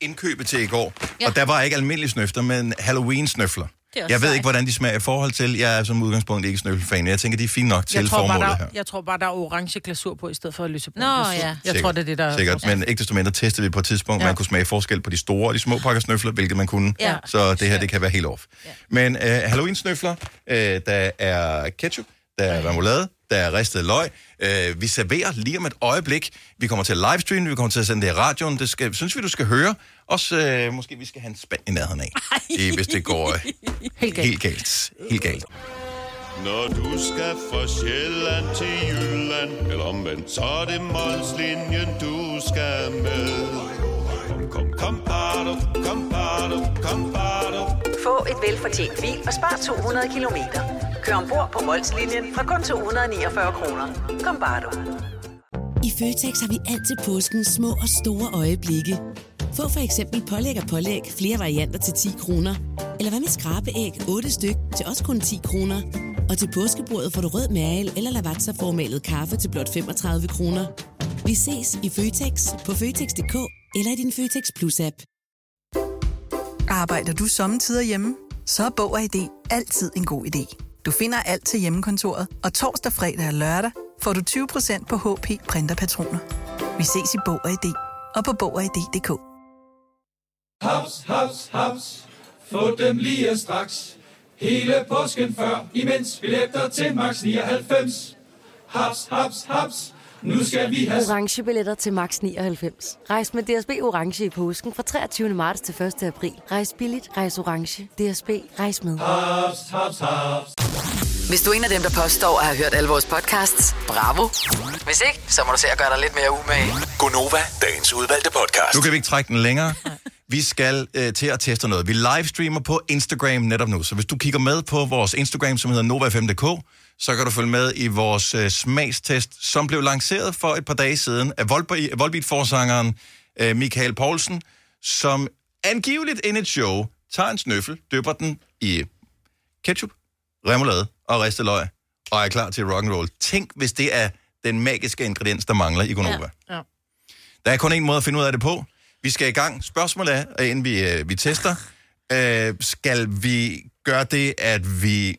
indkøbe til i går, Ja. og der var ikke almindelige snøfter, men Halloween-snøfler. Er Jeg ved sejt. ikke, hvordan de smager i forhold til. Jeg er som udgangspunkt ikke snøffelfan. Jeg tænker, de er fine nok til Jeg tror, bare, formålet der, her. jeg tror bare, der er orange glasur på, i stedet for lysebrun Nå, glasur. ja. Jeg Sikkert. tror, det er det, der er Sikkert, men ikke desto mindre testede vi på et tidspunkt, Ja. ja. man kunne smage forskel på de store og de små pakker snøfler, hvilket man kunne. Ja. Så det her, det kan være helt off. Ja. Men øh, Halloween-snøfler, øh, der er ketchup, der er remoulade, der er ristet løg. Øh, vi serverer lige om et øjeblik. Vi kommer til at livestream, vi kommer til at sende det i radioen. Det skal, synes vi, du skal høre. Også øh, måske, vi skal have en spand i nærheden af, i, hvis det går øh, Helt galt. helt galt. Helt galt. Når du skal fra Sjælland til Jylland Eller omvendt, så er det Molslinjen, du skal med Kom, kom, kom, bado, kom, bado, kom, bado. Få et velfortjent bil og spar 200 kilometer. Kør ombord på Molslinjen fra kun 249 kroner. Kom bare du. I Føtex har vi altid påskens små og store øjeblikke. Få for eksempel pålæg og pålæg flere varianter til 10 kroner. Eller hvad med skrabeæg 8 styk til også kun 10 kroner. Og til påskebordet får du rød mal eller lavatserformalet kaffe til blot 35 kroner. Vi ses i Føtex på Føtex.dk eller i din Føtex Plus-app. Arbejder du sommetider hjemme? Så er Bog og ID altid en god idé. Du finder alt til hjemmekontoret, og torsdag, fredag og lørdag får du 20% på HP printerpatroner. Vi ses i Bog og ID og på Bog og ID.dk. Haps, haps, haps. Få dem lige straks. Hele påsken før, imens billetter til max 99. Haps, haps, haps. Nu skal vi have... Orange billetter til max 99. Rejs med DSB Orange i påsken fra 23. marts til 1. april. Rejs billigt, rejs orange. DSB, rejs med. Haps, haps, haps. Hvis du er en af dem, der påstår at have hørt alle vores podcasts, bravo. Hvis ikke, så må du se at gøre dig lidt mere umage. Gonova, dagens udvalgte podcast. Nu kan vi ikke trække den længere. Vi skal øh, til at teste noget. Vi livestreamer på Instagram netop nu, så hvis du kigger med på vores Instagram, som hedder Nova5.dk, så kan du følge med i vores øh, smagstest, som blev lanceret for et par dage siden af Volbeat- Volbeat-forsangeren øh, Michael Poulsen, som angiveligt ind i et show tager en snøffel, dypper den i ketchup, remoulade og ristet løg, og er klar til rock and roll. Tænk, hvis det er den magiske ingrediens, der mangler i Gonova. Ja. Der er kun en måde at finde ud af det på. Vi skal i gang. Spørgsmålet er, inden vi, øh, vi tester, øh, skal vi gøre det, at vi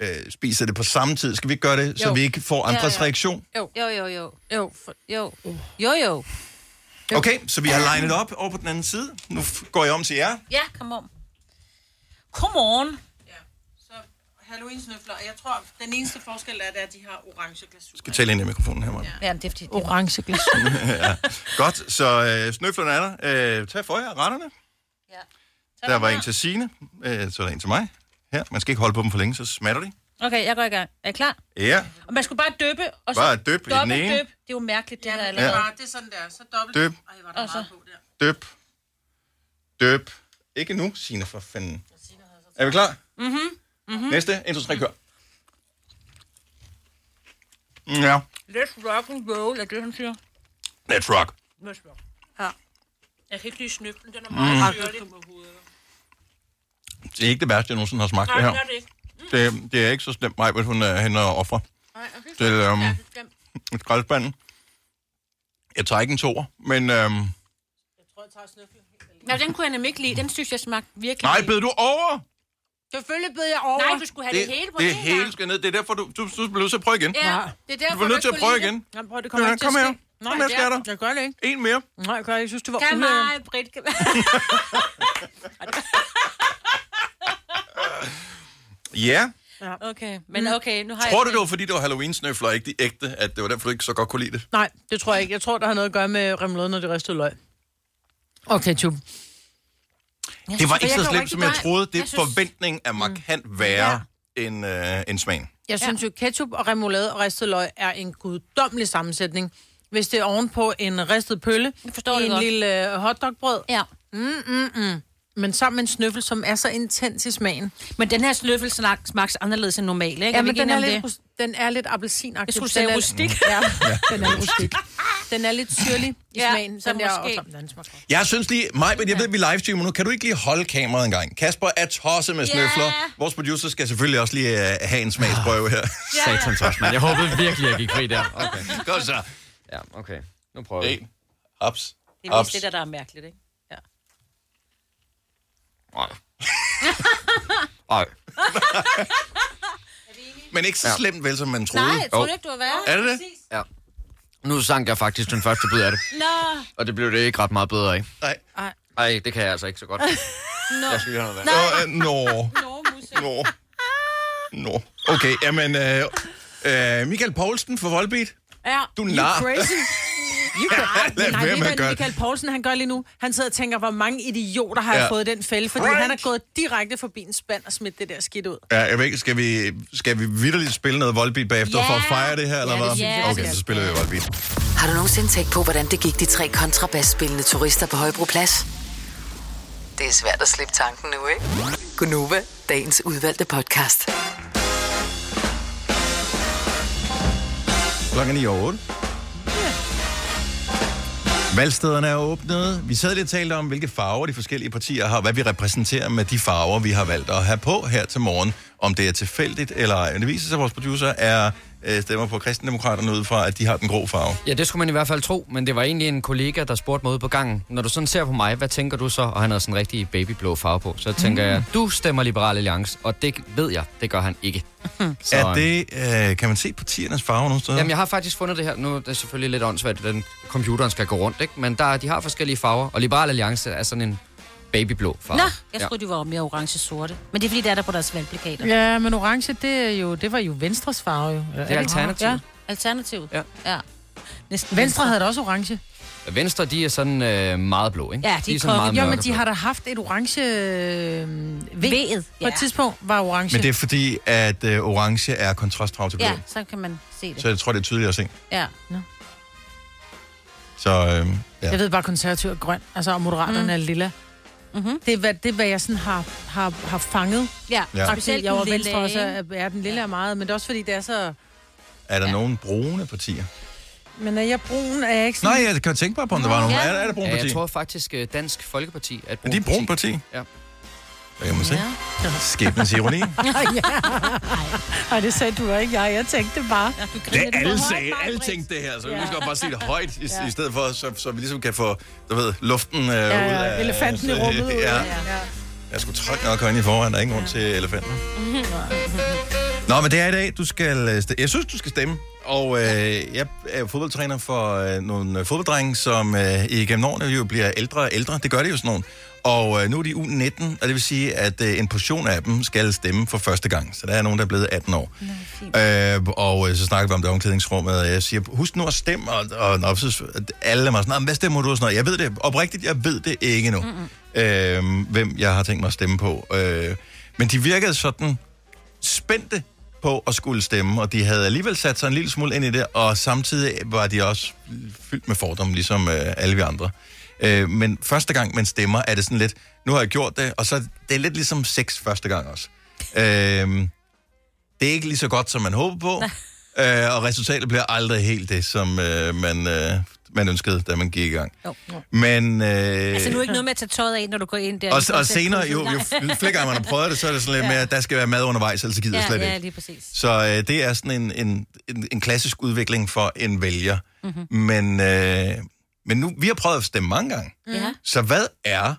øh, spiser det på samme tid? Skal vi ikke gøre det, så Jo. vi ikke får Ja, andres ja. reaktion? Jo. Jo, jo, jo. Jo, for, jo. Jo, jo. Okay, så vi har legnet op over på den anden side. Nu går jeg om til jer. Ja, kom om. Come on. Halloween-snøfler, og jeg tror, den eneste forskel er, det at de har orange glasur. Skal tale ind i mikrofonen her, Morten. Ja, det er fordi... Orange glasur. ja. Godt, så øh, snøflerne er der. Øh, tag for jer retterne. Ja. Der var en til Signe, øh, så er der en til mig. Her, man skal ikke holde på dem for længe, så smatter de. Okay, jeg går i gang. Er I klar? Ja, Og man skulle bare døbe, og så Bare dyp i den dobbelt ene. døb. Det er jo mærkeligt, det. Ja. Eller? Ja. Bare, det er sådan der. Så dobbelt. Døb. Ej, var der Og så... meget på der. døb, døb. Ikke nu, Signe, for fanden. Er vi klar? Mhm. Mhm. Næste, 1, 2, 3, kør. Ja, Let's rock and roll, er det, han siger. let's rock. Let's rock. Ja. Jeg kan ikke lide snøflen, den er meget mm. syrlig. Det er ikke det værste, jeg nogensinde har smagt, Nej, det her. det er det ikke. Det, det er ikke så slemt, mig, at hun er hende og offre til øhm, et skraldespanden. Jeg tager ikke en toer, men... Øhm, Ja, den kunne jeg nemlig ikke lide. Den synes jeg smagte virkelig. nej, bed du over? Selvfølgelig bed jeg over. Nej, du skulle have det, det hele på det en hele gang. skal ned. Det er derfor, du, du, du bliver nødt til at prøve igen. Ja, det er derfor, Du bliver nødt til at prøve igen. Jamen, prøv, det kommer Ja, ikke til kom at her. ske. Kom her, det er- skatter. Jeg gør det ikke. En mere. Nej, jeg gør det ikke. Jeg synes, det var Kan mig, Britt. Kan... Ja. Okay, men okay, nu har Tror jeg... du, det var, fordi det var Halloween-snøfler, ikke de ægte, at det var derfor, du ikke så godt kunne lide det? Nej, det tror jeg ikke. Jeg tror, der har noget at gøre med remladen og det ristede løg. Og ketchup. Det var ikke så slemt, som jeg troede. Det jeg synes- forventning er markant værre end, øh, end smagen. Jeg synes jo, ketchup og remoulade og ristet løg er en guddommelig sammensætning. Hvis det er ovenpå en ristet pølle, en godt. lille øh, hotdogbrød. Ja. Mm, mm, mm. Men sammen med en snøffel, som er så intens i smagen. Men den her sløffel snak- smager anderledes end normalt, ikke? Ja, Er men den er, lidt, det? den er lidt appelsinagtig. Jeg skulle Den sige er- rustik. Ja, den er rustik. Den er lidt syrlig i Ja, smagen. så Sådan der, og måske. sammen, den. Jeg synes lige, Maj, men jeg ved, vi livestreamer nu. Kan du ikke lige holde kameraet en gang? Kasper er tosset med snøfler. Vores producer skal selvfølgelig også lige uh, have en smagsprøve her. Satans også, mand. Jeg håbede virkelig, jeg gik fri der. Okay, godt så. Ja, okay. Nu prøver vi. En. Ups. Det er vist det, der, der er mærkeligt, ikke? Nej. Nej. Men ikke så Ja. slemt vel, som man troede. Nej, jeg troede ikke, du var værre. Er det det? Ja. Nu sank jeg faktisk den første bid af det. Nå. Og det blev det ikke ret meget bedre af. Nej. Ej. Nej, det kan jeg altså ikke så godt. Nå. Jeg skal lige have noget vand. Nå, øh, nå. Nå. Nå. Okay, jamen... Øh, øh, Michael Poulsen for Volbeat. Ja, Du er you nar. crazy. You Ja, lad Nej, det. Michael Poulsen han gør lige nu? Han sidder og tænker, hvor mange idioter har Ja. jeg fået den fælde, fordi Right. han er gået direkte forbi en spand og smidt det der skidt ud. Ja, jeg ved ikke, skal vi, skal vi vidderligt spille noget Volbeat bagefter Ja. for at fejre det her, eller Ja, hvad? vi okay, så spiller vi Volbeat. Har du nogensinde tænkt på, hvordan det gik de tre kontrabasspillende turister på Højbroplads? Det er svært at slippe tanken nu, ikke? Gunova, dagens udvalgte podcast. Klokken er 9 over 8. Valgstederne er åbnet. Vi sad lige og talte om, hvilke farver de forskellige partier har, hvad vi repræsenterer med de farver, vi har valgt at have på her til morgen. Om det er tilfældigt eller ej. Men det viser sig, at vores producer er øh, stemmer på kristendemokraterne ud fra, at de har den grå farve. Ja, det skulle man i hvert fald tro, men det var egentlig en kollega, der spurgte mig ude på gangen. Når du sådan ser på mig, hvad tænker du så? Og han havde sådan en rigtig babyblå farve på. Så tænker Mm. jeg, du stemmer Liberal Alliance, og det ved jeg, det gør han ikke. Så, er det, øh, kan man se partiernes farver nogle steder? Jamen, jeg har faktisk fundet det her. Nu er det selvfølgelig lidt åndssvagt, at den computeren skal gå rundt, ikke? Men der, de har forskellige farver, og Liberal Alliance er sådan en babyblå farve. Nå, jeg troede, de var mere orange-sorte. Men det er fordi, det er der på deres valgplakater. Ja, men orange, det, er jo, det var jo Venstres farve. Jo. Det er Alternativet. Ja. Alternativet? Ja. ja. Næsten Venstre havde da også orange. Ja. Venstre, de er sådan øh, meget blå, ikke? Ja, de, er sådan meget Jo, men de har da haft et orange øh, V. V'et, På ja. et tidspunkt var orange. Men det er fordi, at øh, orange er kontrastfarve til blå. Ja, så kan man se det. Så jeg tror, det er tydeligt at se. Ja. Så øh, ja. Jeg ved bare, konservativ er grøn, altså og moderaterne mm. er lilla. Mm-hmm. Det er, hvad, det er, hvad jeg sådan har, har, har fanget. Ja, Ja. Specielt jeg var den venstre lille, også, er, er den lille er meget, men det er også fordi, det er så... Er der ja. nogen brune partier? Men er jeg brun, er jeg ikke Nej, sådan... jeg kan tænke bare på, om der var nogen. Er, er der brune Ja, parti? jeg tror faktisk, øh, Dansk Folkeparti er et Er de et brunt parti? Ja. Der kan man se. Skæbnens ironi. ja. Ej, det sagde du ikke jeg. Jeg tænkte bare. Ja, du Det er alle sagde, alle tænkte det her, så vi skal bare sige det højt, i, Ja. i stedet for, så, så vi ligesom kan få, du ved, luften øh, Ja, ud ja, af... elefanten i så- rummet. ud. Ja. ja. Jeg skulle trykke nok ind i forvejen, der er ingen grund til elefanten. Nå, men det er i dag, du skal øh. Jeg synes, du skal stemme. Og øh, jeg er fodboldtræner for øh, nogle fodbolddrenge, som øh, igennem årene jo bliver ældre og ældre. Det gør det jo sådan nogle. Og øh, nu er de U19, og det vil sige, at øh, en portion af dem skal stemme for første gang. Så der er nogen, der er blevet 18 år. Øh, og øh, så snakker vi om det omklædningsrummet, og jeg siger, husk nu at stemme, og, og, og så, alle er sådan, "Nå, men hvad stemmer du? Og sådan noget. Jeg ved det, oprigtigt, jeg ved det ikke nu, mm-hmm. øh, hvem jeg har tænkt mig at stemme på. Øh, men de virkede sådan spændte på at skulle stemme, og de havde alligevel sat sig en lille smule ind i det, og samtidig var de også fyldt med fordomme, ligesom øh, alle vi andre. Øh, men første gang man stemmer, er det sådan lidt, nu har jeg gjort det, og så det er lidt ligesom sex første gang også. Øh, det er ikke lige så godt, som man håber på, øh, og resultatet bliver aldrig helt det, som øh, man, øh, man ønskede, da man gik i gang. Jo. Men... Øh, Altså nu er ikke noget med at tage tøjet af, når du går ind der. og, og senere, jo, jo flere gange man har prøvet det, så er det sådan lidt Ja. med, at der skal være mad undervejs, ellers gider Ja, slet ja, ikke. lige præcis. Så øh, det er sådan en, en, en, en klassisk udvikling for en vælger. Mhm. Men, øh, men nu, vi har prøvet at stemme mange gange. Ja. Så hvad er,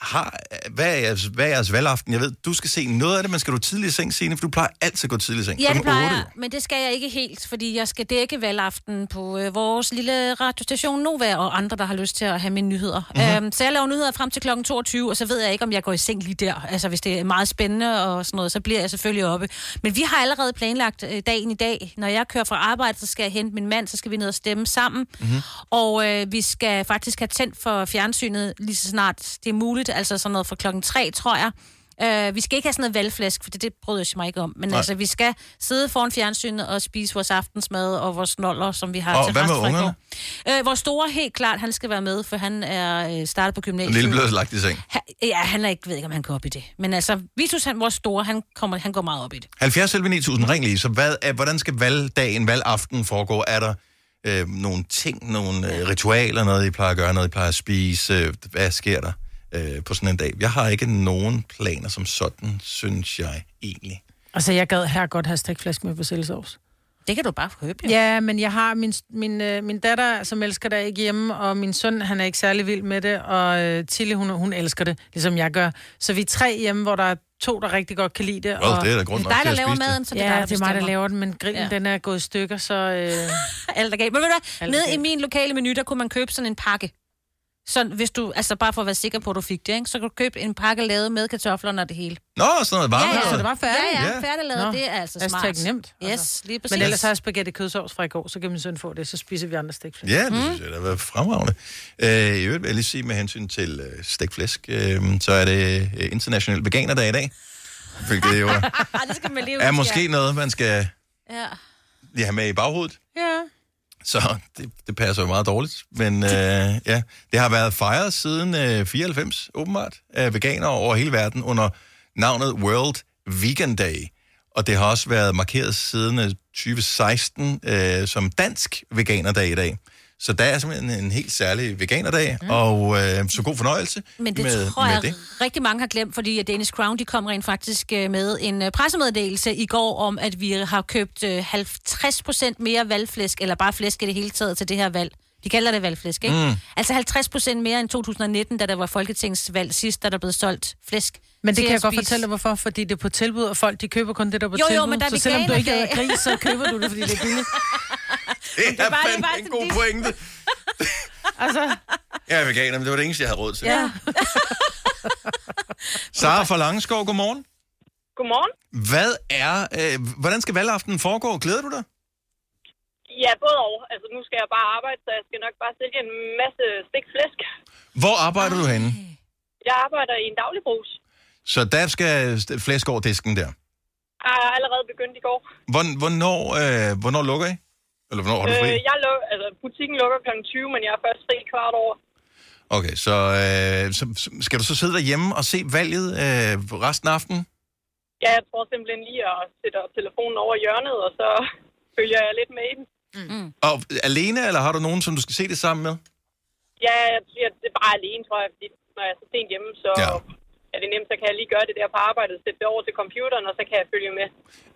har, hvad, er jeres, hvad er jeres valgaften? Jeg ved, du skal se noget af det, men skal du tidligt i seng, Signe? For du plejer altid at gå tidligt i seng. Ja, det plejer jeg, men det skal jeg ikke helt, fordi jeg skal dække valgaften på øh, vores lille radiostation Nova og andre, der har lyst til at have mine nyheder. Mhm. Mm-hmm. Øhm, så jeg laver nyheder frem til kl. 22, og så ved jeg ikke, om jeg går i seng lige der. Altså, hvis det er meget spændende og sådan noget, så bliver jeg selvfølgelig oppe. Men vi har allerede planlagt øh, dagen i dag. Når jeg kører fra arbejde, så skal jeg hente min mand, så skal vi ned og stemme sammen. Mhm. Og øh, vi skal faktisk have tændt for fjernsynet lige så snart det er muligt, altså sådan noget fra klokken 3, tror jeg. Uh, vi skal ikke have sådan noget valgflæsk, for det, det bryder jeg mig ikke om. Men Nej. altså, vi skal sidde foran fjernsynet og spise vores aftensmad og vores noller, som vi har Og til hvad med ungerne? Uh, vores store, helt klart, han skal være med, for han er uh, startet på gymnasiet. lille blev lagt i seng. Han, ja, han er ikke, ved ikke, om han går op i det. Men altså, Vitus, han, vores store, han, kommer, han går meget op i det. 70 selv 9000, ring lige. Så hvad, er, hvordan skal valgdagen, valgaften foregå? Er der øh, nogle ting, nogle øh, ritualer, noget I plejer at gøre, noget I plejer at spise? Øh, hvad sker der øh, på sådan en dag? Jeg har ikke nogen planer som sådan, synes jeg egentlig. Altså, jeg gad her godt have stikflæsk med persillesovs. Det kan du bare købe, jo. Ja, men jeg har min, min, øh, min datter, som elsker det ikke hjemme, og min søn, han er ikke særlig vild med det, og øh, Tilly, hun, hun elsker det, ligesom jeg gør. Så vi er tre hjemme, hvor der er to, der rigtig godt kan lide det. Well, det er da grund nok dig, til der at laver spise det. maden, så det er ja, dig, der det er mig, der laver den, men grillen, ja. Den er gået i stykker, så... Øh... Alt er galt. Men ved du hvad? Alt er Ned i min lokale menu, der kunne man købe sådan en pakke. Så hvis du, altså bare for at være sikker på, at du fik det, ikke? så kan du købe en pakke lavet med kartoflerne og det hele. Nå, sådan noget varmt. Ja, ja, så det var færdigt. Ja, ja, færdiglavet, Nå, det er altså hashtag smart. nemt, Yes, altså. lige præcis. Men ellers har jeg spaghetti kødsovs fra i går, så kan min søn få det, så spiser vi andre stikflæsk. Ja, det synes jeg, der var fremragende. Øh, I øvrigt vil jeg lige sige med hensyn til øh, stegt flæsk, øh, så er det øh, international veganerdag i dag. Hvilket jo er, det skal man leve er måske noget, man skal Ja. lige have med i baghovedet. Ja. Så det, det passer jo meget dårligt. Men øh, ja, det har været fejret siden øh, 94, åbenbart, af veganere over hele verden under navnet World Vegan Day. Og det har også været markeret siden øh, 2016 øh, som dansk veganerdag i dag. Så der er simpelthen en helt særlig veganerdag, mm. og øh, så god fornøjelse Men det med, tror med jeg det. rigtig mange har glemt, fordi at Danish Crown de kom rent faktisk øh, med en øh, pressemeddelelse i går om, at vi har købt øh, 50 procent mere valgflæsk, eller bare flæsk i det hele taget til det her valg. De kalder det valgflæsk, ikke? Mm. Altså 50 procent mere end 2019, da der var folketingsvalg sidst, da der blev solgt flæsk. Men det kan jeg godt spise. fortælle dig, hvorfor. Fordi det er på tilbud, og folk de køber kun det, der er på Jo, jo, tilbud. men der er så selvom du ikke er gris, så køber du det, fordi det er billigt. Det er fandme en god pointe. altså, Jeg er veganer, men det var det eneste, jeg havde råd til. ja. Sara fra Langeskov, godmorgen. Godmorgen. Hvad er, øh, hvordan skal valgaften foregå? Glæder du dig? Ja, både og. Altså, nu skal jeg bare arbejde, så jeg skal nok bare sælge en masse stik flæsk. Hvor arbejder du henne? Jeg arbejder i en dagligbrugs. Så der skal flæsk over disken der. Jeg er allerede begyndt i går. Hvorn- Hvornår, øh, hvornår lukker I? Eller hvornår har du fri? Øh, jeg luk, altså, butikken lukker kl. 20, men jeg er først fri kvart over. Okay, så, øh, så skal du så sidde derhjemme og se valget øh, resten af aftenen? Ja, jeg tror simpelthen lige at sætte telefonen over hjørnet, og så følger jeg lidt med i den. Mm. Og alene, eller har du nogen, som du skal se det sammen med? Ja, jeg siger, det er bare alene, tror jeg, fordi når jeg er så sent hjemme, så ja. Er det nemt, så kan jeg lige gøre det der på arbejdet, sætte det over til computeren, og så kan jeg følge med.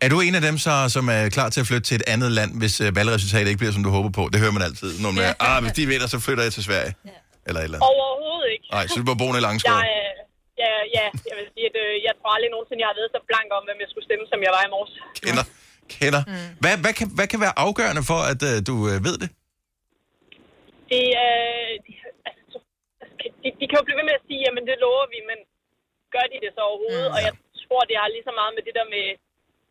Er du en af dem, så, som er klar til at flytte til et andet land, hvis øh, valgresultatet ikke bliver, som du håber på? Det hører man altid. Når man ah, hvis de vinder, så flytter jeg til Sverige. Ja. Eller et eller andet. Overhovedet ikke. Nej, så du bliver boende i Langskov. Jeg, øh, ja, ja, jeg vil sige, at øh, jeg tror aldrig nogensinde, jeg har været så blank om, hvem jeg skulle stemme, som jeg var i morges. Kender. Kender. Mm. Hvad, hvad, kan, hvad kan være afgørende for, at øh, du øh, ved det? Det, øh, de, altså, så- de, de kan jo blive ved med at sige, jamen det lover vi, men gør de det så overhovedet? Mm. Og jeg tror, det har lige så meget med det der med,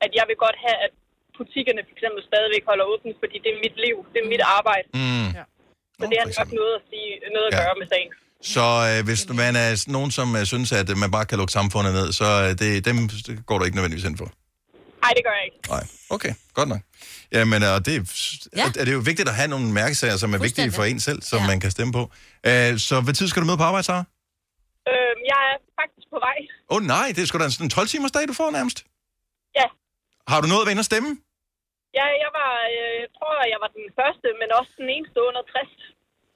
at jeg vil godt have, at butikkerne for eksempel stadigvæk holder åbent, fordi det er mit liv, det er mit arbejde. Mm. Så det har nok noget at, sige, noget at Ja. gøre med sagen. Så øh, hvis man er nogen, som øh, synes, at øh, man bare kan lukke samfundet ned, så øh, det, dem går du ikke nødvendigvis ind for. Nej, det gør jeg ikke. Nej, okay, godt nok. Jamen, og det, ja. er det er jo vigtigt at have nogle mærkesager, som er vigtige for en selv, som ja. man kan stemme på. Uh, så hvad tid skal du møde på arbejde, Sara? Faktisk på vej. Åh oh, nej, det er sgu da en 12-timers dag, du får nærmest. Ja. Har du nået at være inde og stemme? Jeg, jeg var, øh, jeg tror, jeg var den første, men også den eneste under 60.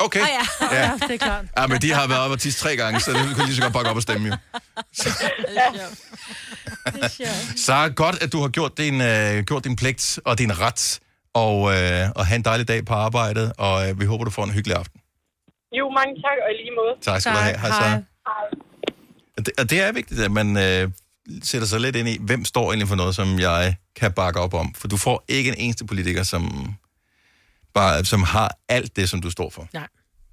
Okay. Ah, ja. Ja. det er klart. Ja, men de har været op og tisse tre gange, så det kunne lige så godt bakke op og stemme jo. Så godt, at du har gjort din, øh, gjort din pligt og din ret, og, øh, og have en dejlig dag på arbejdet, og øh, vi håber, du får en hyggelig aften. Jo, mange tak, og i lige måde. Tak skal du have. Hej, Sara. Hej. Og det, og det er vigtigt, at man øh, sætter sig lidt ind i, hvem står egentlig for noget, som jeg kan bakke op om. For du får ikke en eneste politiker, som, bare, som har alt det, som du står for. Nej,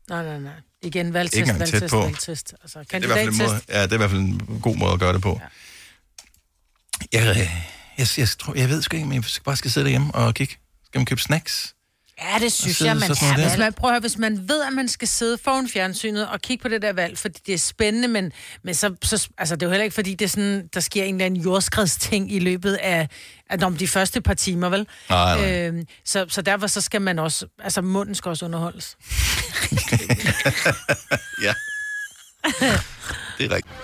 nej, nej, nej. Igen, valgtest, Ikke engang tæt valgtest, på. valgtest. Altså, Det er, i hvert fald en måde, ja, det er i hvert fald en god måde at gøre det på. Ja. Jeg, øh, jeg, jeg, tror, jeg ved sgu ikke, men jeg bare skal sidde derhjemme og kigge. Skal man købe snacks? Ja, det synes sidde jeg, man er. Hvis man, prøv at høre, hvis man ved, at man skal sidde foran fjernsynet og kigge på det der valg, fordi det er spændende, men, men så, så, altså, det er jo heller ikke, fordi det er sådan, der sker en eller anden jordskredsting i løbet af, af om de første par timer, vel? Nej, nej. Øhm, så, så derfor så skal man også, altså munden skal også underholdes. ja. Det er rigtigt.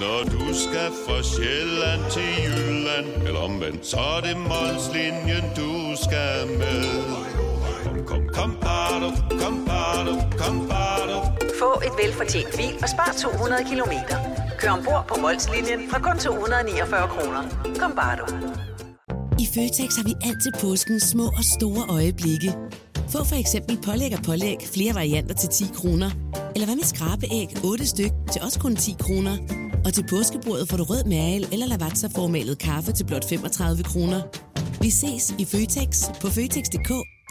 Når du skal fra Sjælland til Jylland Eller omvendt, så er det Molslinjen, du skal med Kom, kom, bado, kom, bado, kom, bado. Få et velfortjent bil og spar 200 kilometer. Kør ombord på Molslinjen fra kun 249 kroner. Kom bare du. I Føtex har vi altid påsken små og store øjeblikke. Få for eksempel pålæg og pålæg flere varianter til 10 kroner. Eller hvad med skrabeæg 8 styk til også kun 10 kroner. Og til påskebordet får du rød mal eller lavatserformalet kaffe til blot 35 kroner. Vi ses i Føtex på Føtex.dk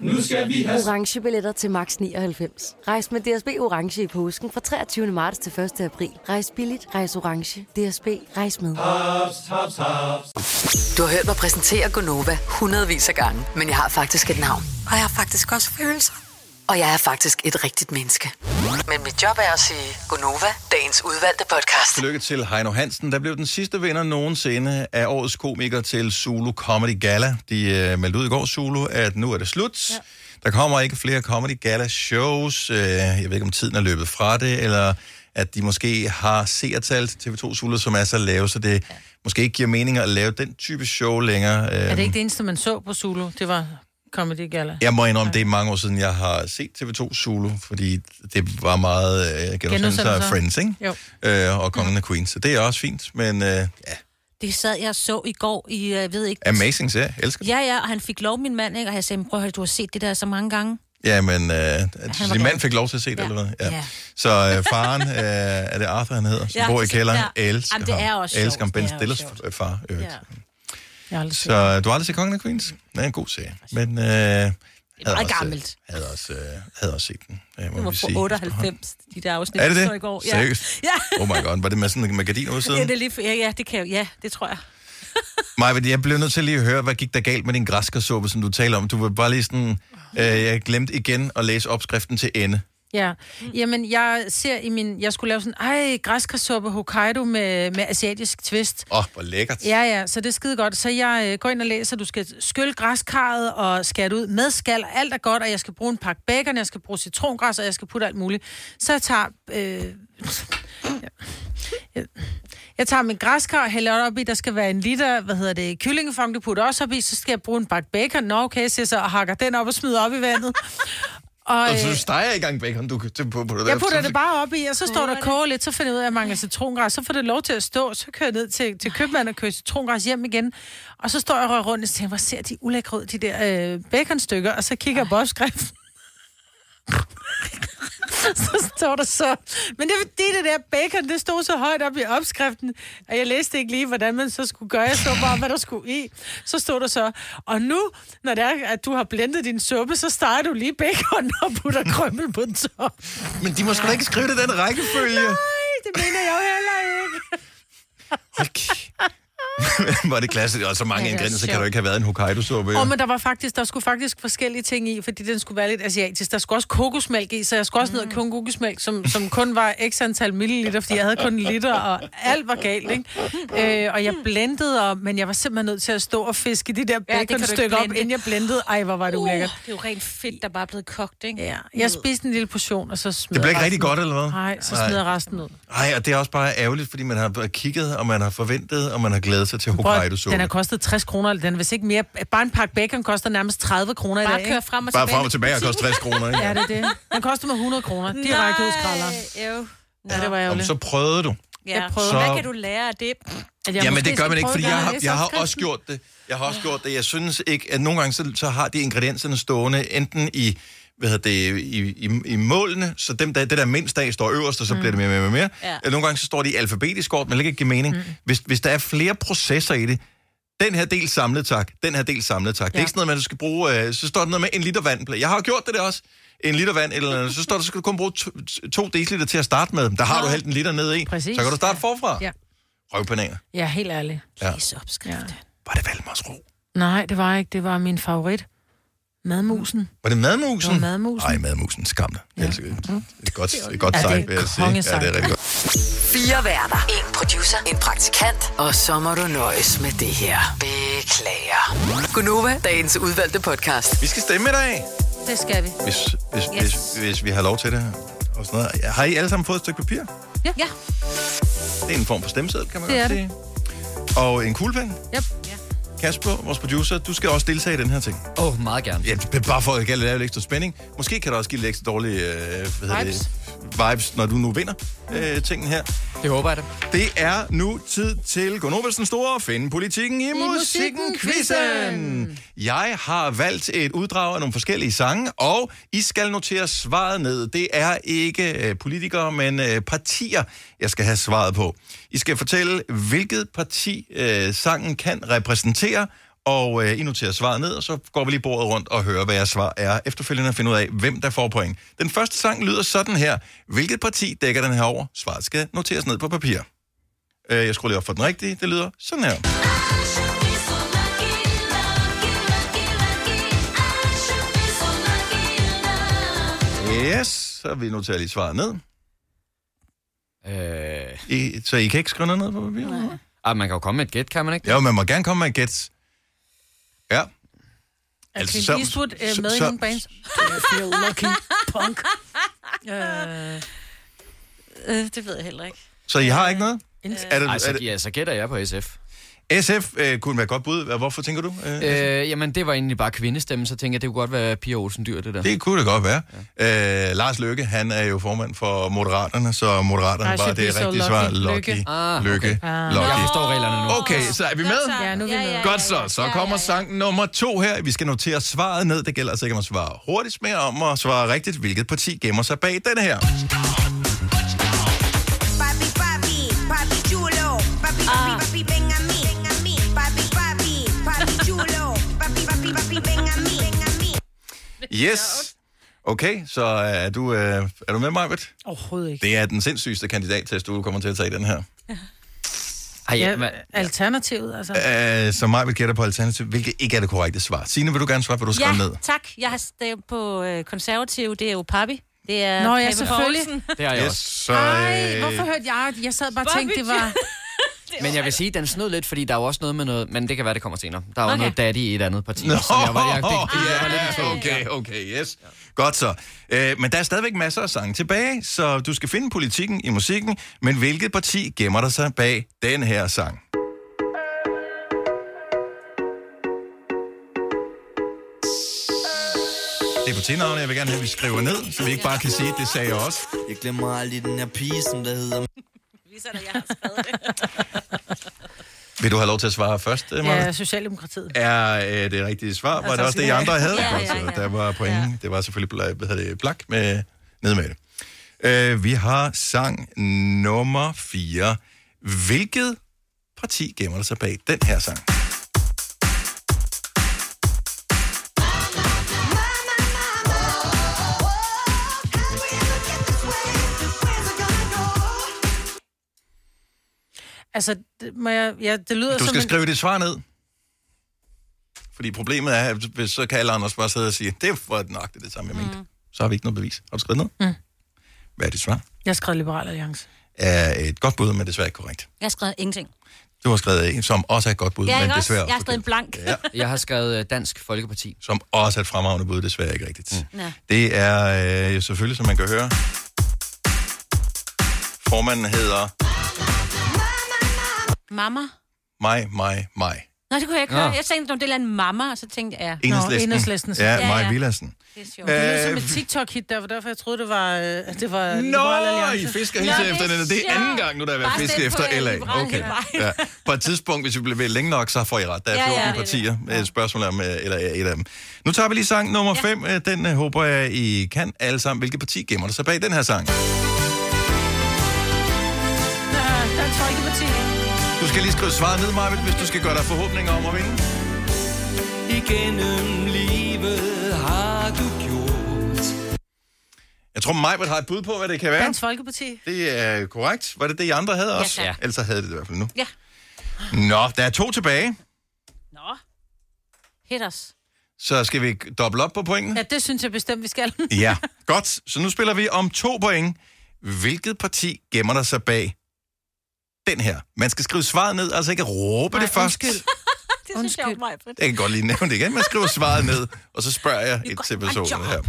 Nu skal vi have... Orange billetter til max 99. Rejs med DSB Orange i påsken fra 23. marts til 1. april. Rejs billigt, rejs orange. DSB, rejs med. Haps, haps, haps. Du har hørt mig præsentere Gonova hundredvis af gange, men jeg har faktisk et navn. Og jeg har faktisk også følelser. Og jeg er faktisk et rigtigt menneske. Men mit job er at sige Gonova, dagens udvalgte podcast. Tillykke til Heino Hansen, der blev den sidste vinder nogensinde af årets komiker til Zulu Comedy Gala. De uh, meldte ud i går, Zulu, at nu er det slut. Ja. Der kommer ikke flere Comedy Gala shows. Uh, jeg ved ikke, om tiden er løbet fra det, eller at de måske har seertal til TV2 Zulu, som er så lave, så det ja. måske ikke giver mening at lave den type show længere. Er det ikke det eneste, man så på Zulu? Det var Comedy Gala. Jeg må indrømme, det er mange år siden, jeg har set TV2 Zulu, fordi det var meget øh, genudsendelser af. Friends, ikke? Jo. Øh, og Kongen af Queens. Så det er også fint, men øh, ja, Det sad jeg så i går i, jeg ved ikke... amazing serie. Jeg elsker det. Ja, ja, og han fik lov, min mand, ikke? Og jeg sagde, prøv at høre, du har set det der så mange gange. Ja, men øh, var din mand fik lov til at se det, Ja. eller hvad? Ja. Så øh, faren, øh, er det Arthur, han hedder, som Ja, bor i kælderen, ja. elsker Jamen, det er ham. også elsker sjovt. ham, Ben er Stillers far. Øh. Jeg Så du har aldrig set Kongen af Queens? Det er en god serie. Men øh, Det er meget også, gammelt. Havde også, øh, havde også set den. Øh, må Det var fra sige. 98, de der afsnit, Er det det? i går. Seriøst? Ja. Oh my god, var det med sådan med gardiner ude ja, det er lige, ja, ja, det kan jeg, ja, det tror jeg. Maja, jeg blev nødt til lige at høre, hvad gik der galt med din græskarsuppe, som du taler om? Du var bare lige sådan, øh, jeg glemte igen at læse opskriften til ende. Ja, jamen jeg ser i min, jeg skulle lave sådan, ej, græskarsuppe Hokkaido med, med asiatisk twist. Åh, oh, hvor lækkert. Ja, ja, så det er skide godt. Så jeg øh, går ind og læser, du skal skylle græskarret og skære det ud med skal, alt er godt, og jeg skal bruge en pakke bacon, jeg skal bruge citrongræs, og jeg skal putte alt muligt. Så jeg tager... Øh, jeg, jeg tager min græskar og hælder det op i, der skal være en liter, hvad hedder det, kyllingefong, du putter også op i, så skal jeg bruge en bakke bacon. Nå, okay, så jeg så og hakker den op og smider op i vandet. Og, Og så øh, steger i gang bacon, du kan på, på, på det jeg putter det bare op i, og så står der og koger lidt, så finder jeg ud af, at jeg mangler citrongræs. Så får det lov til at stå, så kører jeg ned til, til købmanden og kører citrongræs hjem igen. Og så står jeg og rører rundt og tænker, hvor ser de ulækre ud, de der øh, baconstykker, og så kigger jeg på opskriften. så står der så... Men det er fordi, det der bacon, det stod så højt op i opskriften, og jeg læste ikke lige, hvordan man så skulle gøre. Jeg så bare, hvad der skulle i. Så stod der så, og nu, når det er, at du har blendet din suppe, så steger du lige bacon og putter krømmel på den top. Men de må sgu da ikke skrive det den rækkefølge. Nej, det mener jeg jo heller ikke. var det klasse, og så mange Ja, er ingredienser kan der ikke have været en Hokkaido-suppe. Åh, oh, men der var faktisk, der skulle faktisk forskellige ting i, fordi den skulle være lidt asiatisk. Der skulle også kokosmælk i, så jeg skulle også ned og købe kokosmælk, som, som kun var x antal milliliter, fordi jeg havde kun en liter, og alt var galt, ikke? Øh, og jeg blendede, og, men jeg var simpelthen nødt til at stå og fiske de der baconstykker op, blende. inden jeg blendede. Ej, hvor var det ulækkert. Uh, det er jo rent fedt, der bare er blevet kogt, ikke? Ja, jeg spiste en lille portion, og så smed Det blev ikke resten rigtig godt, ud. eller hvad? Nej, så Nej. smed jeg resten ud. Ej, og det er også bare ærgerligt, fordi man har kigget, og man har forventet, og man har glædet sig til Prøv, Hokkaido-suppe. den har kostet 60 kroner, den er vist ikke mere. Bare en pakke bacon koster nærmest 30 kroner i Bare dag. kør ikke? frem og Bare frem og tilbage og koster 60 kroner, ikke? Ja, det er det. Den koster mig 100 kroner. Direkte ud skralderen. Jo. Ja, det var ærgerligt. så prøvede du. Ja. Jeg prøvede. Så- Hvad kan du lære af det? At Jamen, måske det gør man ikke, fordi jeg har, jeg har også gjort det. Jeg har også gjort det. Jeg synes ikke, at nogle gange så, så har de ingredienserne stående enten i hvad hedder det, i, i, i målene, så dem der, det der mindst af står øverst, og så mm. bliver det mere, mere, mere, mere. Ja. Ja. Nogle gange så står de i alfabetisk ord, men det ikke give mening. Mm. Hvis, hvis der er flere processer i det, den her del samlet tak, den her del samlet tak. Ja. Det er Ja. ikke sådan noget med, at du skal bruge, øh, så står der noget med en liter vand. Jeg har gjort det der også. En liter vand, eller andet. så står der, så skal du kun bruge to, to deciliter til at starte med. Der har du hældt en liter ned i. Præcis. Så kan du starte forfra. Ja. Røvbananer. Ja, helt ærligt. Ja. Læs opskrift. Ja. Var det Valmers ro? Nej, det var ikke. Det var min favorit. Madmusen. Var det madmusen? Det var madmusen. Nej, madmusen. Skam dig. Ja. Det er et godt, et godt Ja, det er sejt, vil jeg sige. Ja, det er rigtig godt. Fire værter. En producer. En praktikant. Og så må du nøjes med det her. Beklager. Gunova, dagens udvalgte podcast. Vi skal stemme i dag, Det skal vi. hvis, hvis, Yes. hvis, hvis vi har lov til det. Og sådan noget. Har I alle sammen fået et stykke papir? Ja. ja. Det er en form for stemmeseddel, kan man Det godt sige. Og en kuglepen. Yep. Kasper, vores producer, du skal også deltage i den her ting. Åh, oh, meget gerne. Ja, det er bare for at lave lidt ekstra spænding. Måske kan der også give lidt ekstra dårlige øh, hvad hedder Vibes. Det, vibes, når du nu vinder øh, tingen her. Det håber jeg da. Det er nu tid til Gunovas den store Finde politikken i, musikken musikken quizzen. Jeg har valgt et uddrag af nogle forskellige sange, og I skal notere svaret ned. Det er ikke øh, politikere, men øh, partier, jeg skal have svaret på. I skal fortælle, hvilket parti øh, sangen kan repræsentere, og øh, I noterer svaret ned, og så går vi lige bordet rundt og hører, hvad jeres svar er. Efterfølgende at finde ud af, hvem der får point. Den første sang lyder sådan her. Hvilket parti dækker den her over? Svaret skal noteres ned på papir. Øh, jeg skruer lige op for den rigtige. Det lyder sådan her. Yes, så vi noterer lige svaret ned. Øh, I, så I kan ikke skrive noget ned på papir? Nej. ah, man kan jo komme med et gæt, kan man ikke? Jo, man må gerne komme med et gæt. Ja. Er Altså, Clint så- Eastwood øh, så- med i så- nogle bands? I feel lucky punk. Øh, Øh, det ved jeg heller ikke. Så I har ikke noget? Er det, Ej, er så, det, ja, så gætter jeg på SF. SF øh, kunne være godt bud. Hvorfor tænker du? Øh, Øh, jamen, det var egentlig bare kvindestemme, så tænker jeg, det kunne godt være Pia Olsen Dyr, det der. Det kunne det godt være. Ja. Øh, Lars Løkke, han er jo formand for Moderaterne, så Moderaterne I var det rigtige lucky. svar. Lykke. Lucky. Ah, okay. Lykke. Ah. Lucky. Jeg forstår reglerne nu. Okay, så er vi med? Ja, nu er vi med. Godt så. Så kommer sang nummer to her. Vi skal notere svaret ned. Det gælder altså ikke om at svare hurtigst mere om at svare rigtigt, hvilket parti gemmer sig bag denne her. Papi, papi, papi chulo. Papi, papi, papi, Yes. Okay, så er du, øh, er du med, Majbet? Overhovedet ikke. Det er den sindssygste kandidattest, du kommer til at tage i den her. Ej, Ja, ja, men, alternativet, altså. Uh, så Majbet gætter på alternativ, hvilket ikke er det korrekte svar. Signe, vil du gerne svare, hvad du Ja, skrev ned? tak. Jeg har stemt på øh, konservativ. Det er jo Papi. Det er Nå, ja, selvfølgelig. Det har jeg Yes, også. så, Ej, øh, hvorfor hørte jeg? Jeg sad bare og tænkte, det var... Men jeg vil sige, den snød lidt, fordi der er jo også noget med noget... Men det kan være, det kommer senere. Der er jo Okay. noget daddy i et andet parti. Nå, som jeg var, jeg, det, det, jeg var lidt okay, okay, yes. Godt så. Øh, men der er stadigvæk masser af sange tilbage, så du skal finde politikken i musikken. Men hvilket parti gemmer der sig bag den her sang? Det er på tilnavnet, jeg vil gerne have, at vi skriver ned, så vi ikke bare kan sige, at det sagde jeg også. Jeg glemmer aldrig den her pige, som der hedder... Viser dig, jeg har skrevet det. Vil du have lov til at svare først, Maja? Ja, Socialdemokratiet. Er øh, det rigtige svar? Var Altså, det også det, I andre havde? ja, ja, ja. Der var point. Ja. Det var selvfølgelig hvad hedder det, blak med, ned med det. Øh, vi har sang nummer 4. Hvilket parti gemmer der sig bag den her sang? Altså, det, må jeg, ja, det lyder Du som skal en... skrive dit svar ned. Fordi problemet er, at hvis så kan alle andre bare sidde og sige, det var nok det, det samme, jeg mente. Mm. Så har vi ikke noget bevis. Har du skrevet ned? Mm. Hvad er dit svar? Jeg har skrevet Liberal Alliance. Er et godt bud, men desværre ikke korrekt. Jeg har skrevet ingenting. Du har skrevet en, som også er et godt bud, Jeg, men også, desværre jeg har skrevet en blank. Ja. Jeg har skrevet øh, Dansk Folkeparti. som også er et fremragende bud, desværre ikke rigtigt. Mm. Ja. Det er øh, selvfølgelig, som man kan høre, formanden hedder Mamma? mig, mig, mig. Nå, det kunne jeg ikke Nå. høre. Jeg tænkte, om det er en mamma, og så tænkte jeg... ja. Enhedslisten. Enhedslisten. Ja, Ja, Maja ja. Villadsen. Det er sjovt. Det lyder som Øh, et TikTok-hit, der var derfor, jeg troede, det var, øh, at det var Nå. I fisker hele efter den. Det er anden gang nu, der er været Bare fisk stem på, efter øh, LA. Okay. Ja. På et tidspunkt, hvis vi bliver ved længe nok, så får I ret. Der er Ja, 14 ja, er partier med et spørgsmål om, øh, eller øh, et af dem. Nu tager vi lige sang nummer 5. Den øh, håber jeg, I kan alle sammen. Hvilket parti gemmer der sig bag den her sang? Du skal lige skrive svaret ned, Marvind, hvis du skal gøre dig forhåbninger om at vinde. Igennem livet har du gjort. Jeg tror, Majbert har et bud på, hvad det kan være. Dansk Folkeparti. Det er korrekt. Var det det, I andre havde også? tak. Ellers så havde det det i hvert fald nu. Ja. Nå, der er to tilbage. Nå. Hit os. Så skal vi dobbelt op på pointene? Ja, det synes jeg bestemt, vi skal. Ja, godt. Så nu spiller vi om to point. Hvilket parti gemmer der sig bag den her? Man skal skrive svaret ned, altså ikke råbe det først. det er så sjovt, mig. Jeg kan godt lige nævne det igen. Man skriver svaret ned, og så spørger jeg et til personen her.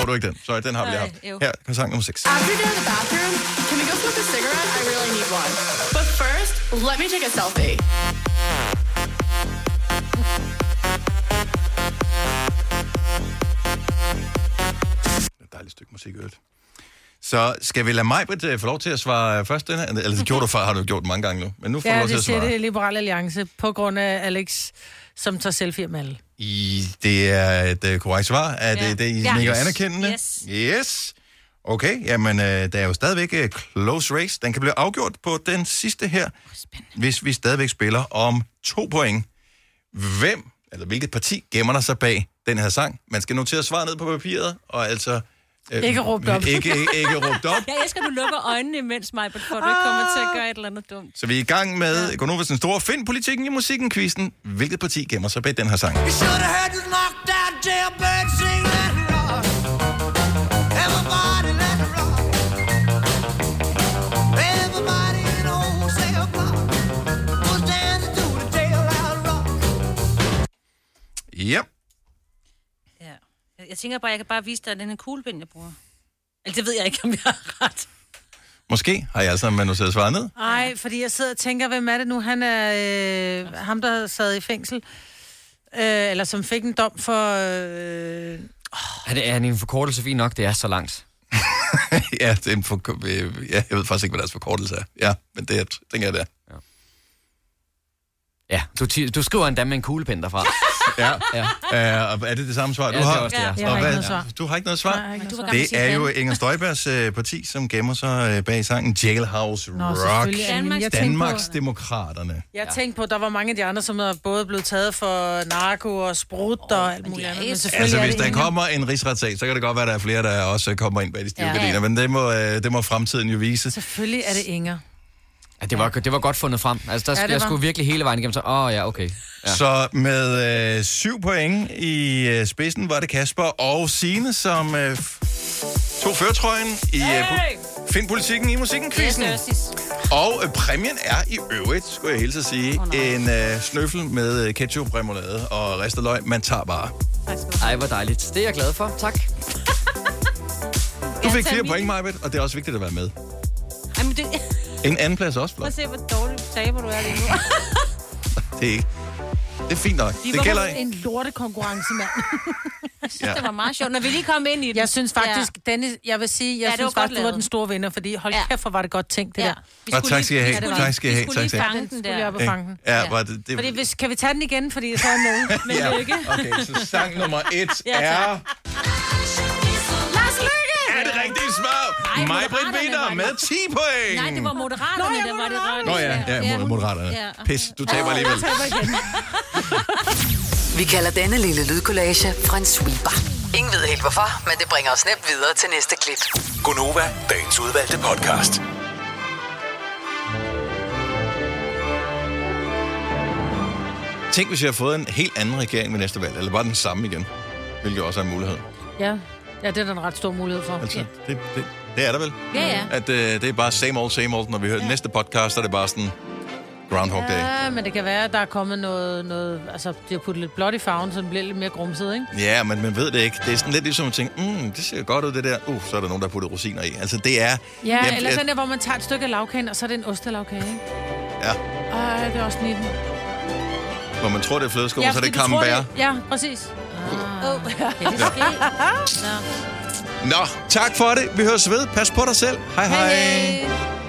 Og du ikke den. Sorry, den har vi lige haft. Her er sang nummer 6. After the bathroom, can we go smoke a cigarette? I really need one. But first, let me take a selfie. Et dejligt stykke musik, øvrigt. Så skal vi lade mig uh, få lov til at svare først den her? Eller det gjorde du før, har du gjort mange gange nu. Men nu får du Ja, lov til det at svare. det Liberal Alliance på grund af Alex, som tager selfie med alle. I, det er et uh, korrekt svar. Er det Ja. det, I Ja. nikker Yes. anerkendende? Yes. Yes. Okay, jamen uh, der er jo stadigvæk close race. Den kan blive afgjort på den sidste her, hvis vi stadigvæk spiller om to point. Hvem, eller hvilket parti gemmer der sig bag den her sang? Man skal notere svaret ned på papiret, og altså... øh, Ikke råbt op. Ikke, ikke, ikke råbt op. Jeg elsker, at du lukker øjnene imens mig, for du ikke kommer til at gøre et eller andet dumt. Så vi er i gang med ja. Den store Find politikken i musikken-quizzen. Hvilket parti gemmer sig bag den her sang? Yep. Jeg- tænker bare, jeg kan bare vise dig, at den er kuglepind, jeg bruger. Eller det ved jeg ikke, om jeg har ret. Måske har jeg altså manuseret svaret ned. Nej, fordi jeg sidder og tænker, hvem er det nu? Han er øh, ham, der sad i fængsel. Øh, eller som fik en dom for... Øh, Er det er han en forkortelse fint nok? Det er så langt. ja, det er en for, øh, ja, jeg ved faktisk ikke, hvad deres forkortelse er. Ja, men det er, tænker jeg, det er. Ja, du, du skriver endda med en kuglepind derfra. Ja. ja. Uh, og er det det samme svar, du Ja, det er har? også det, jeg har. Og Jeg har ikke hvad- noget svar. Du har ikke noget svar? Har ikke noget svar. Det er jo Inger Støjbergs øh, parti, som gemmer sig øh, bag sangen Jailhouse Nå, Rock. jeg tænkte på- Danmarks Demokraterne. Jeg tænkte på, at der var mange af de andre, som er både blevet taget for narko og sprut og alt muligt andet. Men selvfølgelig Altså, er hvis der kommer en rigsretssag, så kan det godt være, at der er flere, der også kommer ind bag de stive Ja. ja. gardiner, men det må, øh, det må fremtiden jo vise. Selvfølgelig er det Inger. Ja, det var, det var godt fundet frem. Altså, der, Ja, jeg var. skulle virkelig hele vejen igennem, så åh oh, ja, okay. Ja. Så med øh, syv point i øh, spidsen var det Kasper og Sine som øh, tog førtrøjen i øh, pu- Find politikken i musikken quizzen. Og øh, præmien er i øvrigt, skulle jeg hilse at sige, oh, en øh, snøffel med øh, ketchup, remoulade og ristet løg. Man tager bare. Ej, hvor dejligt. Det er jeg glad for. Tak. Du fik fire point, Majbet, og det er også vigtigt at være med. Jamen, det... En anden plads også Prøv flot. at se, hvor dårlig taber du er lige nu. Det er ikke. Det er fint nok. Vi Det var gælder ikke. en lortekonkurrence, mand. Jeg synes, det var meget sjovt. Når vi lige kom ind i det. Jeg synes faktisk, ja. Dennis, jeg vil sige, jeg Ja, ja, det synes faktisk, du var den store vinder, fordi hold Ja. kæft, hvor var det godt tænkt, det Ja. der. Vi skulle tak skal lige- have. Ja, Tak skal Vi have. skulle Tak lige fange Den den skulle der. jeg op og fange den. Ja, var det, det, Fordi hvis, kan vi tage den igen, fordi så er jeg med. Men ja. lykke. Okay, så sang nummer et Ja, er... Er det rigtige svar? Mig, Britt vinder med 10 point. Nej, det var Moderaterne, der var det rette. Nå ja, ja, mod- moderaterne. Ja. Pis, du taber alligevel. Vi kalder denne lille lydkollage en sweeper. Ingen ved helt hvorfor, men det bringer os nemt videre til næste klip. Gunova, dagens udvalgte podcast. Tænk, hvis jeg har fået en helt anden regering ved næste valg, eller bare den samme igen. Hvilket også er en mulighed. Ja. Ja, det er der en ret stor mulighed for. Altså, det, det, det er der vel? Ja, ja. At øh, det er bare same old, same old. Når vi hører ja. næste podcast, så er det bare sådan Groundhog Day. Ja, men det kan være, at der er kommet noget... noget altså, de har puttet lidt blåt i farven, så den bliver lidt mere grumset, ikke? Ja, men man ved det ikke. Det er sådan lidt ligesom at tænke, mm, det ser godt ud, det der. Uh, så er der nogen, der har puttet rosiner i. Altså, det er... Ja, Jamen, eller jeg- den der, hvor man tager et stykke af lavkagen, og så er det en ostelavkage, ikke? Ja, Ej, det er også 19. hvor man tror, det er flødeskum, så er det camembert. Ja, præcis. Oh. Ja, det Nå, tak for det. Vi høres ved. Pas på dig selv. Hej hej. Hej.